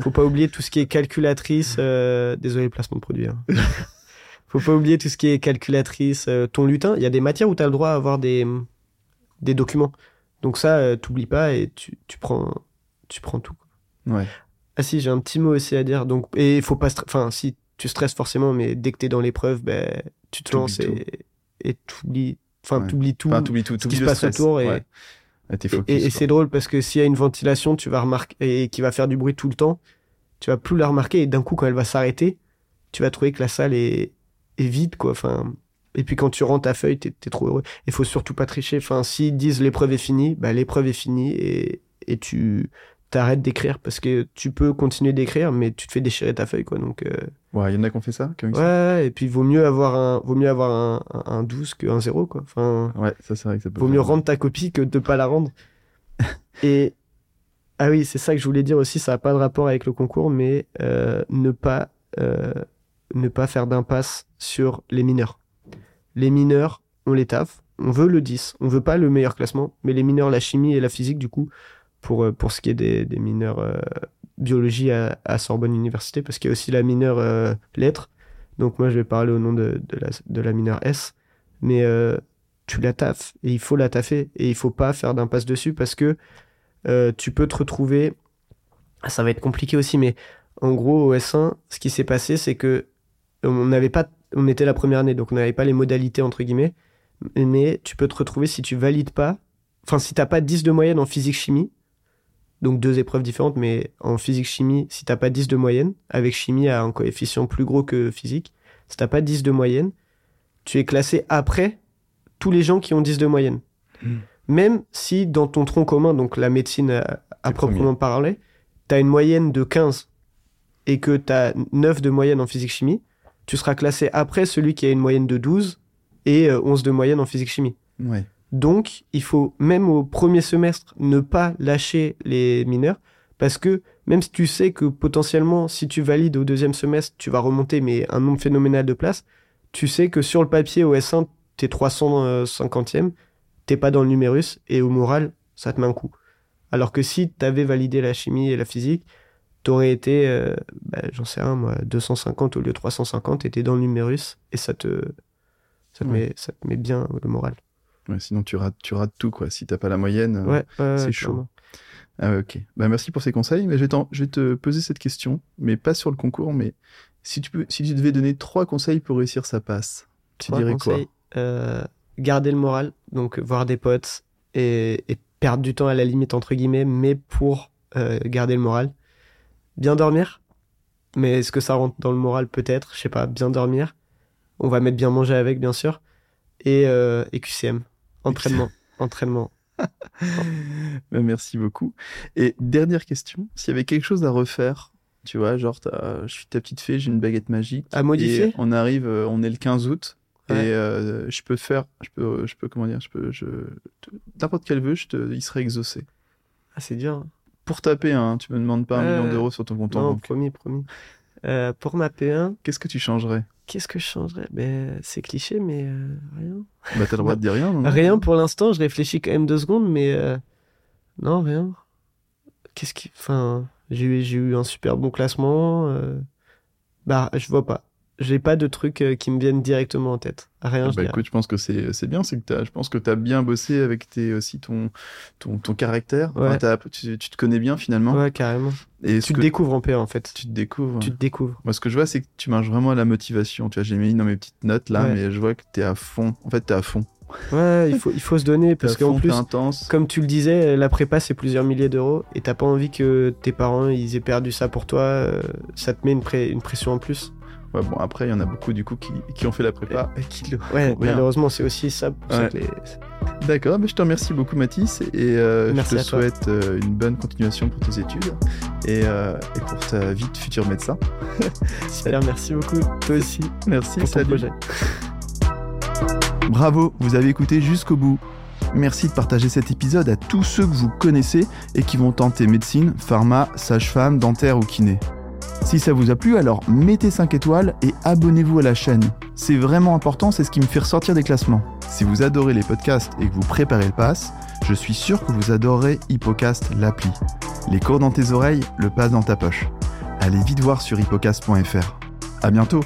Faut pas oublier tout ce qui est calculatrice. euh, Désolé, placement de produit. hein. Faut pas oublier tout ce qui est calculatrice, euh, ton lutin. Il y a des matières où tu as le droit à avoir des, des documents. Donc ça, euh, t'oublies pas et tu, tu, prends, tu prends tout. Ouais. Ah si, j'ai un petit mot aussi à dire. Donc, et faut pas... Enfin, si, tu stresses forcément, mais dès que t'es dans l'épreuve, ben, tu te lances et et t'oublies... Enfin, Ouais. t'oublies tout. Enfin t'oublies tout, ce qui se passe stress. autour et- Ouais. Et, focus. et- et quoi. c'est drôle parce que s'il y a une ventilation, tu vas remarquer et qui va faire du bruit tout le temps, tu vas plus la remarquer et d'un coup quand elle va s'arrêter, tu vas trouver que la salle est, est vide quoi. Enfin, et puis quand tu rends ta feuille, t'es es trop heureux. Il faut surtout pas tricher. Enfin, s'ils disent l'épreuve est finie, bah l'épreuve est finie et, et tu t'arrêtes d'écrire parce que tu peux continuer d'écrire, mais tu te fais déchirer ta feuille quoi. Donc euh, Ouais, il y en a qui ont fait ça, qui ont ouais, ça et puis vaut mieux avoir un vaut mieux avoir un, un, un 12 qu'un 0 quoi. Enfin, Ouais, ça c'est vrai que ça peut. Vaut mieux rendre ta copie que de pas la rendre. Et ah oui, c'est ça que je voulais dire aussi. Ça n'a pas de rapport avec le concours, mais euh, ne pas euh, ne pas faire d'impasse sur les mineurs. Les mineurs, on les taffe. On veut le 10. On veut pas le meilleur classement, mais les mineurs, la chimie et la physique, du coup, pour euh, pour ce qui est des, des mineurs euh, biologie à, Sorbonne Université, parce qu'il y a aussi la mineure euh, lettres. Donc moi, je vais parler au nom de, de la, de la mineure S. mais tu la taffes et il faut la taffer et il faut pas faire d'impasse dessus parce que tu peux te retrouver. Ça va être compliqué aussi, mais en gros, au S1, ce qui s'est passé, c'est que on n'avait pas, on était la première année, donc on n'avait pas les modalités entre guillemets, mais tu peux te retrouver si tu valides pas, enfin si t'as pas 10 de moyenne en physique-chimie, donc deux épreuves différentes, mais en physique-chimie, si t'as pas 10 de moyenne, avec chimie à un coefficient plus gros que physique, si t'as pas 10 de moyenne, tu es classé après tous les gens qui ont 10 de moyenne. Hmm. Même si dans ton tronc commun, donc la médecine à, proprement parler, t'as une moyenne de 15 et que t'as 9 de moyenne en physique-chimie, tu seras classé après celui qui a une moyenne de 12 et euh, 11 de moyenne en physique-chimie. Ouais. Donc, il faut, même au premier semestre, ne pas lâcher les mineurs, parce que même si tu sais que potentiellement, si tu valides au deuxième semestre, tu vas remonter, mais un nombre phénoménal de places, tu sais que sur le papier, au S1, t'es 350e, t'es pas dans le numérus, et au moral, ça te met un coup. Alors que si t'avais validé la chimie et la physique, t'aurais été, euh, bah, j'en sais rien, moi, 250 au lieu de 350, et t'es dans le numérus, et ça te, ça te, Ouais. met, ça te met bien le moral. Ouais, sinon, tu rates, tu rates tout, quoi. Si t'as pas la moyenne. euh, Ouais, c'est chaud. Ah ouais, ok. Bah, merci pour ces conseils. Mais je vais, t'en- je vais te poser cette question, mais pas sur le concours, mais si tu, peux, si tu devais donner trois conseils pour réussir sa passe, tu Trois dirais conseils. Euh, garder le moral, donc voir des potes et, et perdre du temps à la limite, entre guillemets, mais pour euh, garder le moral. Bien dormir, mais est-ce que ça rentre dans le moral? Peut-être, je sais pas, bien dormir. On va mettre bien manger avec, bien sûr. Et, euh, et QCM, entraînement, entraînement. Bah, Merci beaucoup. Et dernière question, s'il y avait quelque chose à refaire, tu vois, genre, je suis ta petite fée, j'ai une baguette magique. À modifier Et on arrive, euh, on est le 15 août. Ouais. Et euh, je peux faire, je peux, je peux, comment dire, je peux, je, n'importe quel vœu, je te, il serait exaucé. Ah, c'est dur. hein. Pour taper, hein, tu me demandes pas un million d'euros sur ton compte en Non, banque. promis, promis. Euh, pour ma P1, Qu'est-ce que tu changerais? Qu'est-ce que je changerais? Ben, C'est cliché, mais euh, rien. Bah, t'as le droit de dire rien, non Rien pour l'instant, je réfléchis quand même deux secondes, mais euh, non, rien. Qu'est-ce qui. Enfin, j'ai eu, j'ai eu un super bon classement. euh, Bah, je vois pas. J'ai pas de trucs euh, qui me viennent directement en tête. Rien, je Bah écoute, je pense que c'est c'est bien, c'est que t'as, je pense que tu as bien bossé avec tes, aussi ton, ton, ton caractère. Ouais. Enfin, t'as- tu, tu te connais bien finalement. Ouais, carrément. Et Tu te que découvres en PA, en fait. tu te découvres. Tu te découvres. Moi, ce que je vois, c'est que tu marches vraiment à la motivation. Tu vois, j'ai mis dans mes petites notes là, Ouais. mais je vois que tu es à fond. En fait, tu es à fond. Ouais, il faut, il faut se donner parce qu'en plus, intense. comme tu le disais, la prépa c'est plusieurs milliers d'euros et t'as pas envie que tes parents ils aient perdu ça pour toi. euh, ça te met une, pré- une pression en plus. Ouais, bon, après, il y en a beaucoup du coup qui, qui ont fait la prépa. et qui le Ouais, malheureusement c'est aussi ça. Ouais. les- D'accord, mais je te remercie beaucoup, Mathis, et euh, je te souhaite euh, une bonne continuation pour tes études et, euh, et pour ta vie de futur médecin. Super, merci beaucoup. Toi aussi Merci, pour ton salut. projet. Bravo, vous avez écouté jusqu'au bout. Merci de partager cet épisode à tous ceux que vous connaissez et qui vont tenter médecine, pharma, sage-femme, dentaire ou kiné. Si ça vous a plu, alors mettez 5 étoiles et abonnez-vous à la chaîne. C'est vraiment important, c'est ce qui me fait ressortir des classements. Si vous adorez les podcasts et que vous préparez le pass, je suis sûr que vous adorerez Hippocast l'appli. Les cours dans tes oreilles, le pass dans ta poche. Allez vite voir sur hippocast.fr. À bientôt